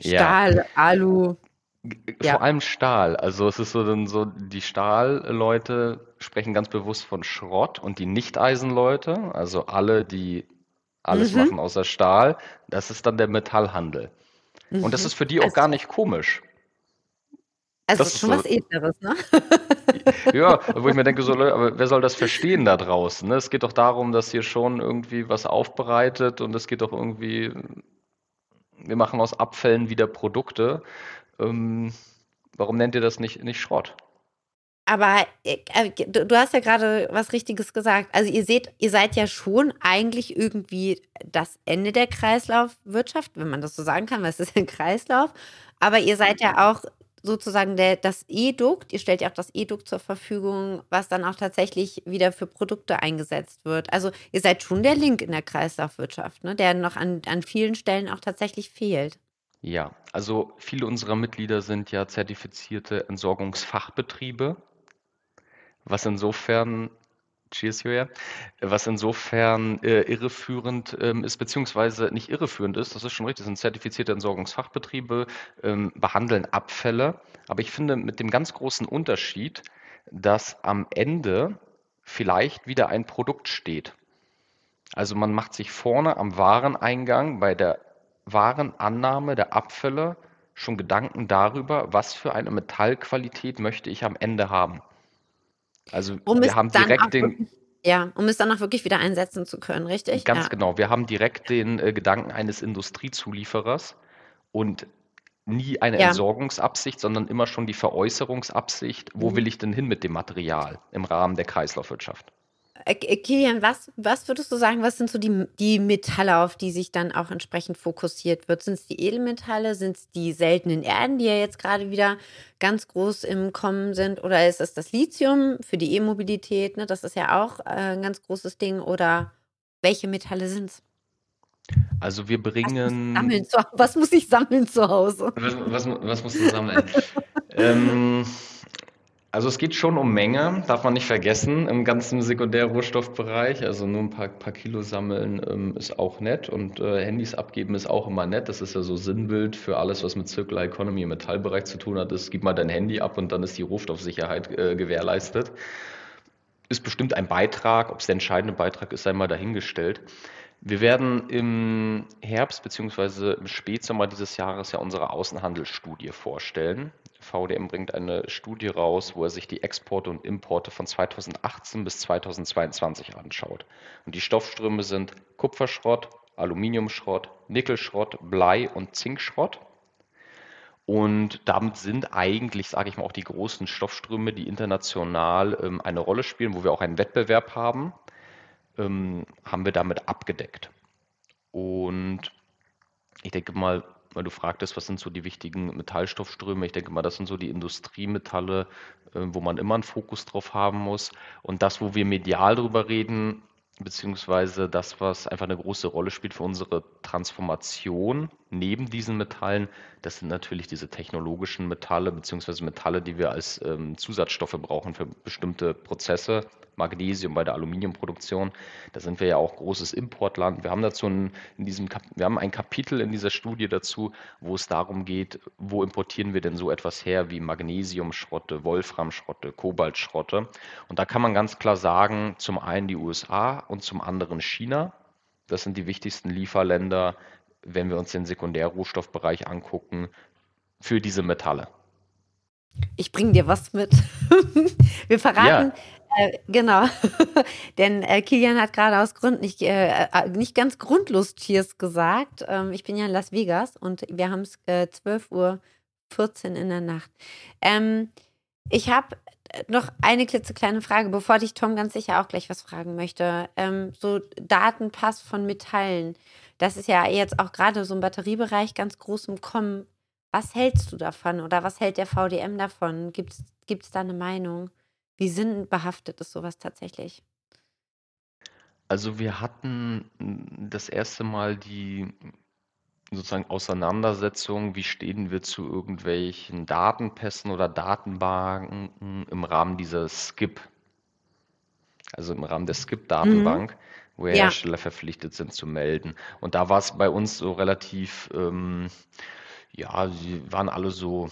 Stahl, ja. Alu. Vor ja. allem Stahl. Also es ist so dann so, die Stahlleute sprechen ganz bewusst von Schrott und die Nicht-Eisenleute, also alle, die alles mhm. machen außer Stahl, das ist dann der Metallhandel. Mhm. Und das mhm. ist für die auch also, gar nicht komisch. Also das ist schon so, was Edleres, ne? ja, wo ich mir denke, so, aber wer soll das verstehen da draußen? Ne? Es geht doch darum, dass hier schon irgendwie was aufbereitet und es geht doch irgendwie, wir machen aus Abfällen wieder Produkte. Ähm, warum nennt ihr das nicht, nicht Schrott? Aber äh, äh du hast ja gerade was Richtiges gesagt. Also ihr seht, ihr seid ja schon eigentlich irgendwie das Ende der Kreislaufwirtschaft, wenn man das so sagen kann, weil es ist ein Kreislauf. Aber ihr seid ja auch sozusagen der, das E-Dukt, ihr stellt ja auch das E-Dukt zur Verfügung, was dann auch tatsächlich wieder für Produkte eingesetzt wird. Also ihr seid schon der Link in der Kreislaufwirtschaft, ne, der noch an, an vielen Stellen auch tatsächlich fehlt. Ja, also viele unserer Mitglieder sind ja zertifizierte Entsorgungsfachbetriebe, was insofern Cheers, Julia. Was insofern äh, irreführend ähm, ist, beziehungsweise nicht irreführend ist, das ist schon richtig, sind zertifizierte Entsorgungsfachbetriebe, ähm, behandeln Abfälle. Aber ich finde mit dem ganz großen Unterschied, dass am Ende vielleicht wieder ein Produkt steht. Also man macht sich vorne am Wareneingang bei der Warenannahme der Abfälle schon Gedanken darüber, was für eine Metallqualität möchte ich am Ende haben. Also Um wir es haben dann direkt auch den, wirklich, ja, um es dann auch wirklich wieder einsetzen zu können, richtig? ganz Ja. genau, wir haben direkt den äh, Gedanken eines Industriezulieferers und nie eine Ja. Entsorgungsabsicht, sondern immer schon die Veräußerungsabsicht, wo Mhm. will ich denn hin mit dem Material im Rahmen der Kreislaufwirtschaft. Äh, Kilian, was, was würdest du sagen, was sind so die, die Metalle, auf die sich dann auch entsprechend fokussiert wird? Sind es die Edelmetalle? Sind es die seltenen Erden, die ja jetzt gerade wieder ganz groß im Kommen sind? Oder ist es das Lithium für die E-Mobilität? Ne? Das ist ja auch äh, ein ganz großes Ding. Oder welche Metalle sind es? Also wir Was muss bringen sammeln was muss ich sammeln zu Hause? Was, was, was musst du sammeln? ähm, also es geht schon um Menge, darf man nicht vergessen, im ganzen Sekundärrohstoffbereich. Also nur ein paar, paar Kilo sammeln ähm, ist auch nett und äh, Handys abgeben ist auch immer nett. Das ist ja so Sinnbild für alles, was mit Circular Economy im Metallbereich zu tun hat. Ist, gib mal dein Handy ab und dann ist die Rohstoffsicherheit äh, gewährleistet. Ist bestimmt ein Beitrag, ob es der entscheidende Beitrag ist, sei mal dahingestellt. Wir werden im Herbst bzw. im Spätsommer dieses Jahres ja unsere Außenhandelsstudie vorstellen. VDM bringt eine Studie raus, wo er sich die Exporte und Importe von 2018 bis 2022 anschaut. Und die Stoffströme sind Kupferschrott, Aluminiumschrott, Nickelschrott, Blei und Zinkschrott. Und damit sind eigentlich, sage ich mal, auch die großen Stoffströme, die international ähm, eine Rolle spielen, wo wir auch einen Wettbewerb haben, ähm, haben wir damit abgedeckt. Und ich denke mal, weil du fragtest, was sind so die wichtigen Metallstoffströme, ich denke mal, das sind so die Industriemetalle, äh, wo man immer einen Fokus drauf haben muss. Und das, wo wir medial drüber reden, beziehungsweise das, was einfach eine große Rolle spielt für unsere Transformation neben diesen Metallen, das sind natürlich diese technologischen Metalle, beziehungsweise Metalle, die wir als ähm, Zusatzstoffe brauchen für bestimmte Prozesse. Magnesium bei der Aluminiumproduktion. Da sind wir ja auch großes Importland. Wir haben dazu ein, in diesem wir haben ein Kapitel in dieser Studie dazu, wo es darum geht, wo importieren wir denn so etwas her wie Magnesiumschrotte, Wolframschrotte, Kobaltschrotte. Und da kann man ganz klar sagen, zum einen die USA und zum anderen China. Das sind die wichtigsten Lieferländer, wenn wir uns den Sekundärrohstoffbereich angucken, für diese Metalle. Ich bringe dir was mit. Wir verraten, äh, genau. Denn äh, Kilian hat gerade aus Gründen nicht, äh, äh, nicht ganz grundlos Cheers gesagt. Ähm, ich bin ja in Las Vegas und wir haben es äh, 12.14 Uhr in der Nacht. Ähm, ich habe noch eine klitzekleine Frage, bevor dich Tom ganz sicher auch gleich was fragen möchte. Ähm, so Datenpass von Metallen. Das ist ja jetzt auch gerade so im Batteriebereich ganz groß im Kommen. Was hältst du davon oder was hält der VDM davon? Gibt es da eine Meinung? Wie sinnbehaftet ist sowas tatsächlich? Also wir hatten das erste Mal die sozusagen Auseinandersetzung, wie stehen wir zu irgendwelchen Datenpässen oder Datenbanken im Rahmen dieser SKIP, also im Rahmen der SKIP-Datenbank, wo Ja. Hersteller verpflichtet sind zu melden. Und da war es bei uns so relativ, ähm, ja, sie waren alle so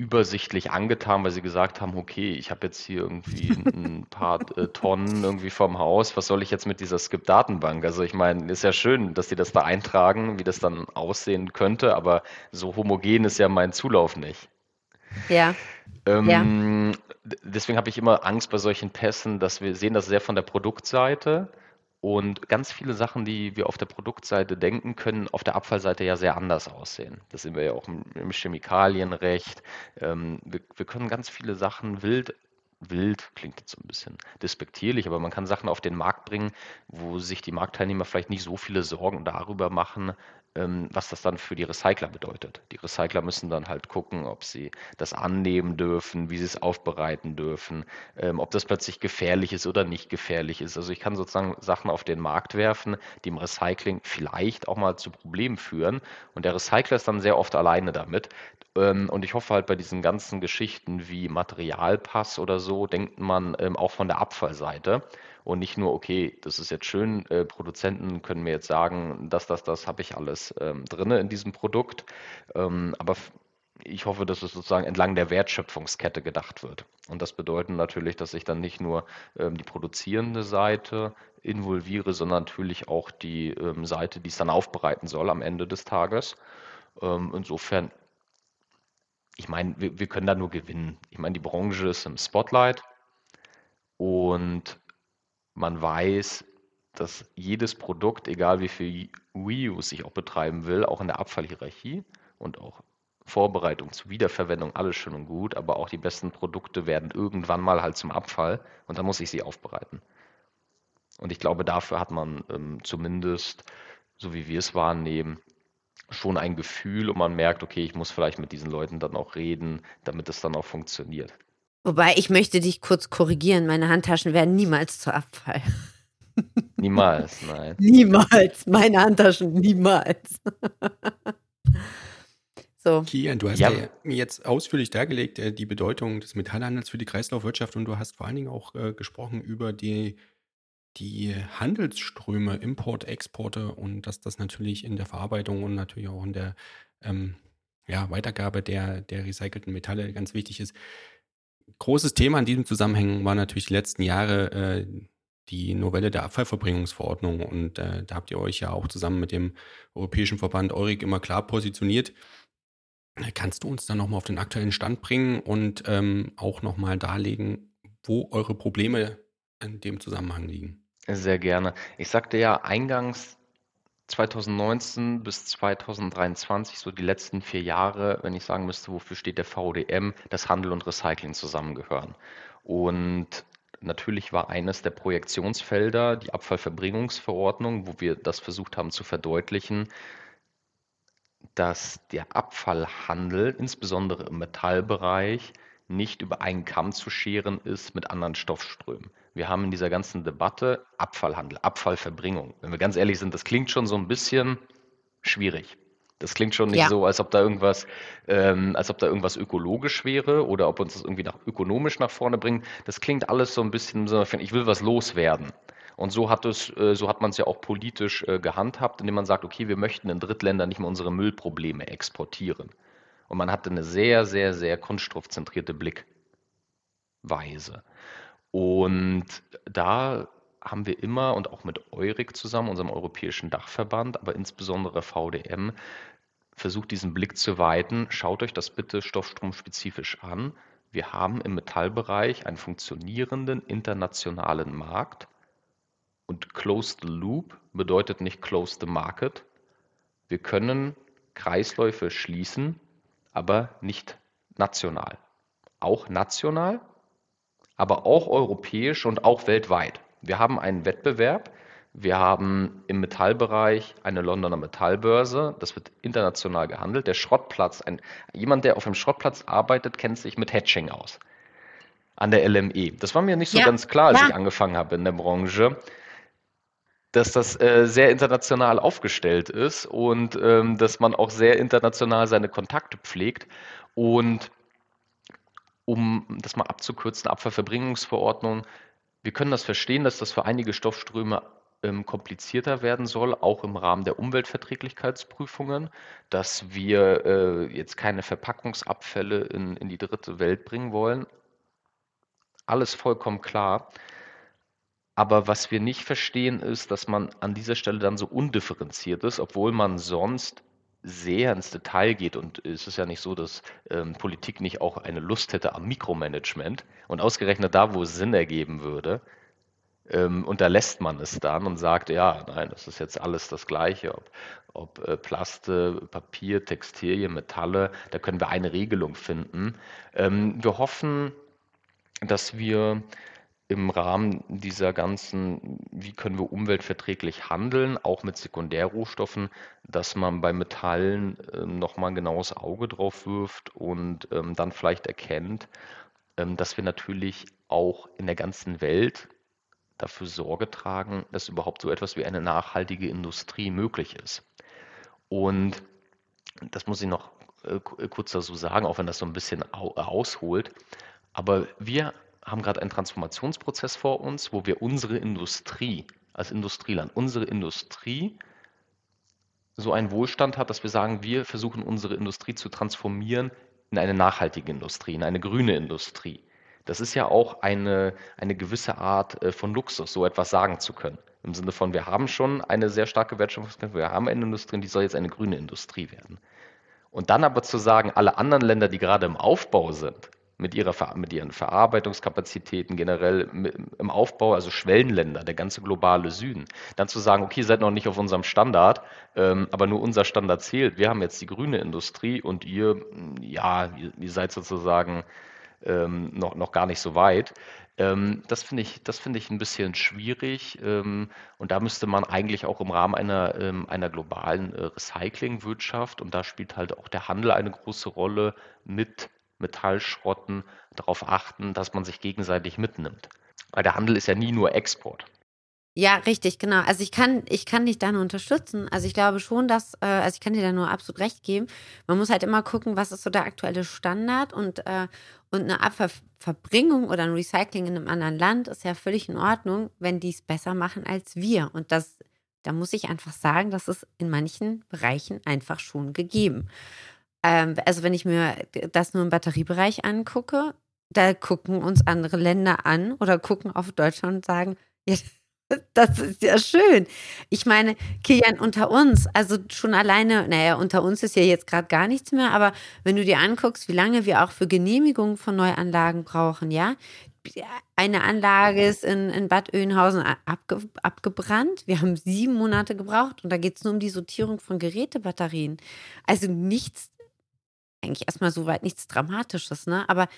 übersichtlich angetan, weil sie gesagt haben, okay, ich habe jetzt hier irgendwie ein paar äh, Tonnen irgendwie vom Haus, was soll ich jetzt mit dieser Skip-Datenbank? Also ich meine, ist ja schön, dass die das da eintragen, wie das dann aussehen könnte, aber so homogen ist ja mein Zulauf nicht. Ja. Ähm, d- Deswegen habe ich immer Angst bei solchen Pässen, dass wir sehen das sehr von der Produktseite und ganz viele Sachen, die wir auf der Produktseite denken, können auf der Abfallseite ja sehr anders aussehen. Das sehen wir ja auch im, Chemikalienrecht. Ähm, wir, wir können ganz viele Sachen wild, wild klingt jetzt so ein bisschen despektierlich, aber man kann Sachen auf den Markt bringen, wo sich die Marktteilnehmer vielleicht nicht so viele Sorgen darüber machen, was das dann für die Recycler bedeutet. Die Recycler müssen dann halt gucken, ob sie das annehmen dürfen, wie sie es aufbereiten dürfen, ähm, ob das plötzlich gefährlich ist oder nicht gefährlich ist. Also ich kann sozusagen Sachen auf den Markt werfen, die im Recycling vielleicht auch mal zu Problemen führen. Und der Recycler ist dann sehr oft alleine damit. Ähm, Und ich hoffe halt bei diesen ganzen Geschichten wie Materialpass oder so, denkt man ähm, auch von der Abfallseite und nicht nur, okay, das ist jetzt schön, äh, Produzenten können mir jetzt sagen, das, das, das habe ich alles ähm, drin in diesem Produkt, ähm, aber ich hoffe, dass es sozusagen entlang der Wertschöpfungskette gedacht wird. Und das bedeutet natürlich, dass ich dann nicht nur ähm, die produzierende Seite involviere, sondern natürlich auch die ähm, Seite, die es dann aufbereiten soll am Ende des Tages. Ähm, insofern, ich meine, wir, wir können da nur gewinnen. Ich meine, die Branche ist im Spotlight und man weiß, dass jedes Produkt, egal wie viel Reuse ich auch betreiben will, auch in der Abfallhierarchie und auch Vorbereitung zur Wiederverwendung, alles schön und gut, aber auch die besten Produkte werden irgendwann mal halt zum Abfall und dann muss ich sie aufbereiten. Und ich glaube, dafür hat man ähm, zumindest, so wie wir es wahrnehmen, schon ein Gefühl und man merkt, okay, ich muss vielleicht mit diesen Leuten dann auch reden, damit es dann auch funktioniert. Wobei, ich möchte dich kurz korrigieren, meine Handtaschen werden niemals zu Abfall. Niemals, nein. niemals, meine Handtaschen niemals. So. Kian, du hast ja. ja jetzt ausführlich dargelegt, äh, die Bedeutung des Metallhandels für die Kreislaufwirtschaft und du hast vor allen Dingen auch äh, gesprochen über die, die Handelsströme, Import, Exporte und dass das natürlich in der Verarbeitung und natürlich auch in der ähm, ja, Weitergabe der, der recycelten Metalle ganz wichtig ist. Großes Thema in diesem Zusammenhang war natürlich die letzten Jahre äh, die Novelle der Abfallverbringungsverordnung und äh, da habt ihr euch ja auch zusammen mit dem Europäischen Verband EURIC immer klar positioniert. Kannst du uns dann nochmal auf den aktuellen Stand bringen und ähm, auch nochmal darlegen, wo eure Probleme in dem Zusammenhang liegen? Sehr gerne. Ich sagte ja eingangs 2019 bis 2023, so die letzten vier Jahre, wenn ich sagen müsste, wofür steht der VDM, dass Handel und Recycling zusammengehören. Und natürlich war eines der Projektionsfelder die Abfallverbringungsverordnung, wo wir das versucht haben zu verdeutlichen, dass der Abfallhandel, insbesondere im Metallbereich, nicht über einen Kamm zu scheren ist mit anderen Stoffströmen. Wir haben in dieser ganzen Debatte Abfallhandel, Abfallverbringung. Wenn wir ganz ehrlich sind, das klingt schon so ein bisschen schwierig. Das klingt schon nicht ja. so, als ob da irgendwas, ähm, als ob da irgendwas ökologisch wäre oder ob uns das irgendwie nach, ökonomisch nach vorne bringt. Das klingt alles so ein bisschen so, ich will was loswerden. Und so hat es, äh, so hat man es ja auch politisch äh, gehandhabt, indem man sagt, okay, wir möchten in Drittländern nicht mehr unsere Müllprobleme exportieren. Und man hatte eine sehr, sehr, sehr kunststoffzentrierte Blickweise. Und da haben wir immer und auch mit EURIC zusammen, unserem europäischen Dachverband, aber insbesondere VDM, versucht, diesen Blick zu weiten. Schaut euch das bitte stoffstromspezifisch an. Wir haben im Metallbereich einen funktionierenden internationalen Markt und Close the Loop bedeutet nicht Close the Market. Wir können Kreisläufe schließen, aber nicht national. Auch national, aber auch europäisch und auch weltweit. Wir haben einen Wettbewerb. Wir haben im Metallbereich eine Londoner Metallbörse. Das wird international gehandelt. Der Schrottplatz, ein, jemand, der auf dem Schrottplatz arbeitet, kennt sich mit Hatching aus. An der LME. Das war mir nicht so ja, ganz klar, als ja. ich angefangen habe in der Branche dass das äh, sehr international aufgestellt ist und ähm, dass man auch sehr international seine Kontakte pflegt. Und um das mal abzukürzen, Abfallverbringungsverordnung, wir können das verstehen, dass das für einige Stoffströme ähm, komplizierter werden soll, auch im Rahmen der Umweltverträglichkeitsprüfungen, dass wir äh, jetzt keine Verpackungsabfälle in, in die dritte Welt bringen wollen. Alles vollkommen klar. Aber was wir nicht verstehen, ist, dass man an dieser Stelle dann so undifferenziert ist, obwohl man sonst sehr ins Detail geht. Und es ist ja nicht so, dass ähm, Politik nicht auch eine Lust hätte am Mikromanagement. Und ausgerechnet da, wo es Sinn ergeben würde, ähm, unterlässt man es dann und sagt, ja, nein, das ist jetzt alles das Gleiche. Ob, ob äh, Plaste, Papier, Textilien, Metalle, da können wir eine Regelung finden. Ähm, wir hoffen, dass wir im Rahmen dieser ganzen, wie können wir umweltverträglich handeln, auch mit Sekundärrohstoffen, dass man bei Metallen äh, nochmal ein genaues Auge drauf wirft und ähm, dann vielleicht erkennt, ähm, dass wir natürlich auch in der ganzen Welt dafür Sorge tragen, dass überhaupt so etwas wie eine nachhaltige Industrie möglich ist. Und das muss ich noch äh, kurz dazu sagen, auch wenn das so ein bisschen ausholt. Aber wir haben gerade einen Transformationsprozess vor uns, wo wir unsere Industrie als Industrieland, unsere Industrie so einen Wohlstand hat, dass wir sagen, wir versuchen unsere Industrie zu transformieren in eine nachhaltige Industrie, in eine grüne Industrie. Das ist ja auch eine, eine gewisse Art äh, von Luxus, so etwas sagen zu können. Im Sinne von, wir haben schon eine sehr starke Wertschöpfungskette, wir haben eine Industrie, die soll jetzt eine grüne Industrie werden. Und dann aber zu sagen, alle anderen Länder, die gerade im Aufbau sind, mit, ihrer, mit ihren Verarbeitungskapazitäten generell im Aufbau, also Schwellenländer, der ganze globale Süden, dann zu sagen, okay, ihr seid noch nicht auf unserem Standard, ähm, aber nur unser Standard zählt. Wir haben jetzt die grüne Industrie und ihr, ja, ihr, seid sozusagen ähm, noch, noch gar nicht so weit. Ähm, das finde ich, das finde ich ein bisschen schwierig. Ähm, und da müsste man eigentlich auch im Rahmen einer, ähm, einer globalen äh, Recyclingwirtschaft, und da spielt halt auch der Handel eine große Rolle, mit Metallschrotten darauf achten, dass man sich gegenseitig mitnimmt. Weil der Handel ist ja nie nur Export. Ja, richtig, genau. Also ich kann, ich kann dich da nur unterstützen. Also ich glaube schon, dass, äh, also ich kann dir da nur absolut recht geben. Man muss halt immer gucken, was ist so der aktuelle Standard und, äh, und eine Abfallverbringung oder ein Recycling in einem anderen Land ist ja völlig in Ordnung, wenn die es besser machen als wir. Und das, da muss ich einfach sagen, das ist in manchen Bereichen einfach schon gegeben. Ähm, also wenn ich mir das nur im Batteriebereich angucke, da gucken uns andere Länder an oder gucken auf Deutschland und sagen, ja, das ist ja schön. Ich meine, Kilian, unter uns, also schon alleine, naja, unter uns ist ja jetzt gerade gar nichts mehr, aber wenn du dir anguckst, wie lange wir auch für Genehmigungen von Neuanlagen brauchen, ja, eine Anlage ist in, in Bad Oeynhausen abge, abgebrannt. Wir haben sieben Monate gebraucht und da geht es nur um die Sortierung von Gerätebatterien. Also nichts, eigentlich erstmal soweit nichts Dramatisches, ne? Aber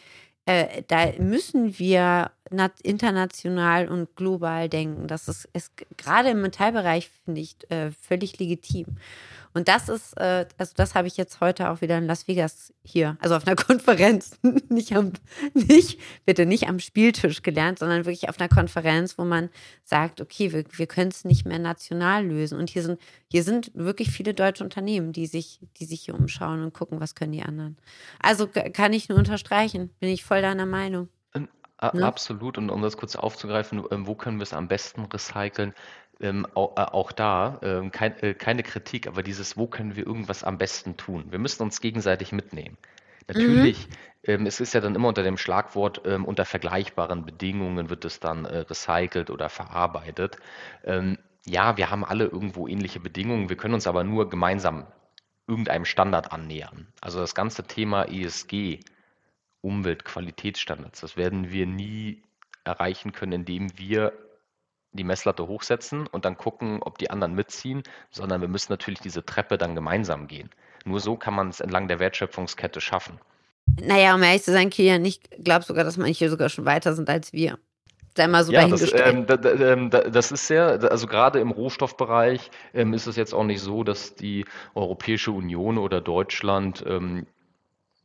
äh, da müssen wir international und global denken. Das ist, ist gerade im Metallbereich, finde ich, äh, völlig legitim. Und das ist, äh, also das habe ich jetzt heute auch wieder in Las Vegas hier, also auf einer Konferenz, nicht am, nicht, bitte nicht am Spieltisch gelernt, sondern wirklich auf einer Konferenz, wo man sagt, okay, wir, wir können es nicht mehr national lösen. Und hier sind, hier sind wirklich viele deutsche Unternehmen, die sich, die sich hier umschauen und gucken, was können die anderen. Also kann ich nur unterstreichen, bin ich voll deiner Meinung. Ne? Absolut. Und um das kurz aufzugreifen, ähm, wo können wir es am besten recyceln? Ähm, auch, äh, auch, da ähm, kein, äh, keine Kritik, aber dieses, wo können wir irgendwas am besten tun? Wir müssen uns gegenseitig mitnehmen. Natürlich, mhm. ähm, es ist ja dann immer unter dem Schlagwort, ähm, unter vergleichbaren Bedingungen wird es dann äh, recycelt oder verarbeitet. Ähm, ja, wir haben alle irgendwo ähnliche Bedingungen, wir können uns aber nur gemeinsam irgendeinem Standard annähern. Also das ganze Thema ESG, Umweltqualitätsstandards, das werden wir nie erreichen können, indem wir die Messlatte hochsetzen und dann gucken, ob die anderen mitziehen, sondern wir müssen natürlich diese Treppe dann gemeinsam gehen. Nur so kann man es entlang der Wertschöpfungskette schaffen. Naja, um ehrlich zu sein, Kilian, ich glaube sogar, dass manche sogar schon weiter sind als wir. Sei mal so ja, das, ähm, da, da, ähm, das, ist sehr, also gerade im Rohstoffbereich ähm, ist es jetzt auch nicht so, dass die Europäische Union oder Deutschland ähm,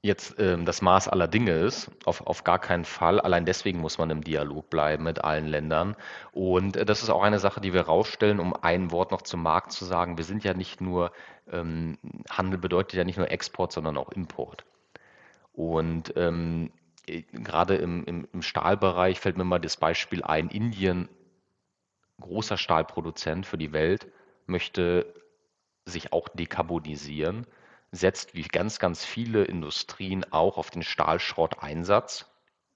jetzt ähm, das Maß aller Dinge ist, auf, auf gar keinen Fall. Allein deswegen muss man im Dialog bleiben mit allen Ländern. Und äh, das ist auch eine Sache, die wir rausstellen, um ein Wort noch zum Markt zu sagen. Wir sind ja nicht nur, ähm, Handel bedeutet ja nicht nur Export, sondern auch Import. Und ähm, gerade im, im, im Stahlbereich fällt mir mal das Beispiel ein, Indien, großer Stahlproduzent für die Welt, möchte sich auch dekarbonisieren setzt wie ganz, ganz viele Industrien auch auf den Stahlschrotteinsatz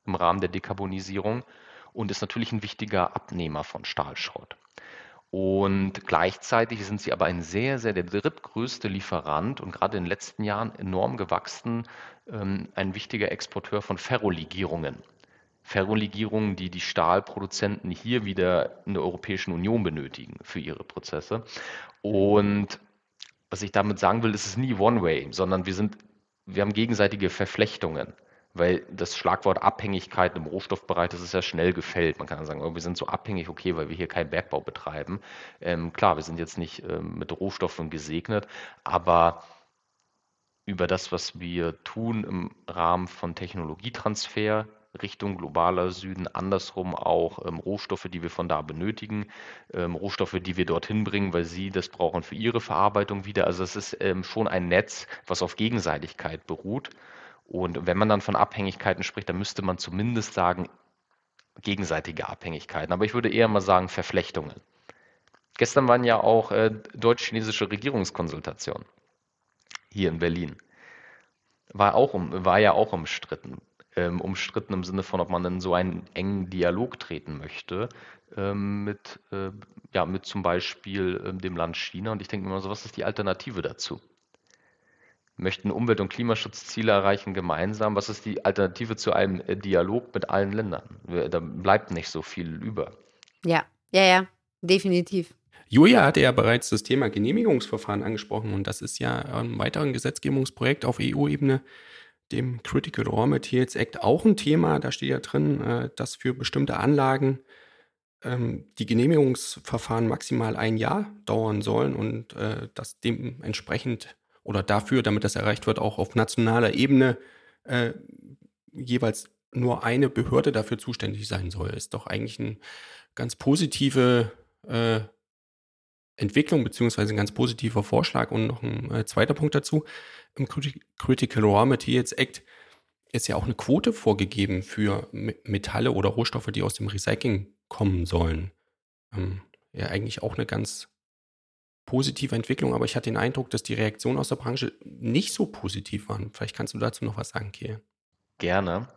im Rahmen der Dekarbonisierung und ist natürlich ein wichtiger Abnehmer von Stahlschrott. Und gleichzeitig sind sie aber ein sehr, sehr der drittgrößte Lieferant und gerade in den letzten Jahren enorm gewachsen, ähm, ein wichtiger Exporteur von Ferrolegierungen. Ferrolegierungen, die die Stahlproduzenten hier wieder in der Europäischen Union benötigen für ihre Prozesse. Und was ich damit sagen will, ist es nie One-Way, sondern wir sind, wir haben gegenseitige Verflechtungen. Weil das Schlagwort Abhängigkeit im Rohstoffbereich, das ist ja schnell gefällt. Man kann sagen, oh, wir sind so abhängig, okay, weil wir hier keinen Bergbau betreiben. Ähm, klar, wir sind jetzt nicht ähm, mit Rohstoffen gesegnet, aber über das, was wir tun im Rahmen von Technologietransfer, Richtung globaler Süden, andersrum auch ähm, Rohstoffe, die wir von da benötigen, ähm, Rohstoffe, die wir dorthin bringen, weil sie das brauchen für ihre Verarbeitung wieder. Also es ist ähm, schon ein Netz, was auf Gegenseitigkeit beruht. Und wenn man dann von Abhängigkeiten spricht, dann müsste man zumindest sagen, gegenseitige Abhängigkeiten, aber ich würde eher mal sagen Verflechtungen. Gestern waren ja auch äh, deutsch-chinesische Regierungskonsultationen hier in Berlin. War, auch um, war ja auch umstritten. Ähm, umstritten im Sinne von, ob man in so einen engen Dialog treten möchte ähm, mit, äh, ja, mit zum Beispiel ähm, dem Land China. Und ich denke mir immer so, was ist die Alternative dazu? möchten Umwelt- und Klimaschutzziele erreichen gemeinsam. Was ist die Alternative zu einem äh, Dialog mit allen Ländern? Da bleibt nicht so viel über. Ja, ja, ja, definitiv. Julia hatte ja bereits das Thema Genehmigungsverfahren angesprochen und das ist ja ein weiteres Gesetzgebungsprojekt auf EU-Ebene, dem Critical Raw Materials Act, auch ein Thema. Da steht ja drin, äh, dass für bestimmte Anlagen ähm, die Genehmigungsverfahren maximal ein Jahr dauern sollen und äh, dass dementsprechend oder dafür, damit das erreicht wird, auch auf nationaler Ebene äh, jeweils nur eine Behörde dafür zuständig sein soll. Ist doch eigentlich eine ganz positive äh, Entwicklung beziehungsweise ein ganz positiver Vorschlag. Und noch ein äh, zweiter Punkt dazu. Im Critical Raw Materials Act ist ja auch eine Quote vorgegeben für Metalle oder Rohstoffe, die aus dem Recycling kommen sollen. Ähm, ja, eigentlich auch eine ganz positive Entwicklung, aber ich hatte den Eindruck, dass die Reaktionen aus der Branche nicht so positiv waren. Vielleicht kannst du dazu noch was sagen, Kiel. Gerne.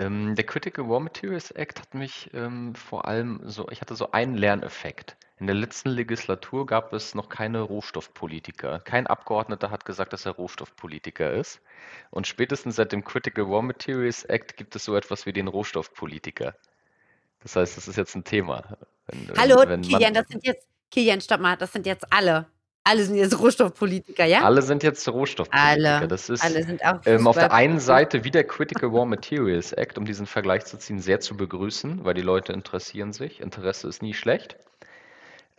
Ähm, der Critical Raw Materials Act hat mich ähm, vor allem so, ich hatte so einen Lerneffekt. In der letzten Legislatur gab es noch keine Rohstoffpolitiker. Kein Abgeordneter hat gesagt, dass er Rohstoffpolitiker ist. Und spätestens seit dem Critical Raw Materials Act gibt es so etwas wie den Rohstoffpolitiker. Das heißt, das ist jetzt ein Thema. Wenn, Hallo, wenn Kilian, das sind jetzt Kilian, stopp mal, das sind jetzt alle. Alle sind jetzt Rohstoffpolitiker, ja? Alle sind jetzt Rohstoffpolitiker. Alle, das ist alle sind auch ähm, auf der einen Seite wie der Critical Raw Materials Act, um diesen Vergleich zu ziehen, sehr zu begrüßen, weil die Leute interessieren sich. Interesse ist nie schlecht.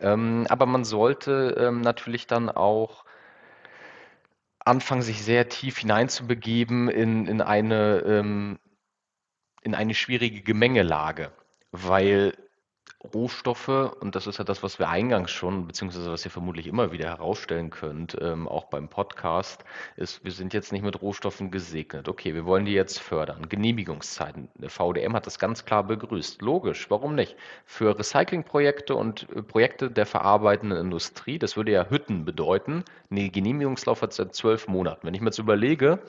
Ähm, aber man sollte ähm, natürlich dann auch anfangen, sich sehr tief hineinzubegeben in, in, eine, ähm, in eine schwierige Gemengelage, weil Rohstoffe, und das ist ja das, was wir eingangs schon, beziehungsweise was ihr vermutlich immer wieder herausstellen könnt, ähm, auch beim Podcast, ist, wir sind jetzt nicht mit Rohstoffen gesegnet. Okay, wir wollen die jetzt fördern. Genehmigungszeiten. Der VDM hat das ganz klar begrüßt. Logisch, warum nicht? Für Recyclingprojekte und äh, Projekte der verarbeitenden Industrie, das würde ja Hütten bedeuten, eine Genehmigungslauf hat seit zwölf Monaten. Wenn ich mir jetzt überlege,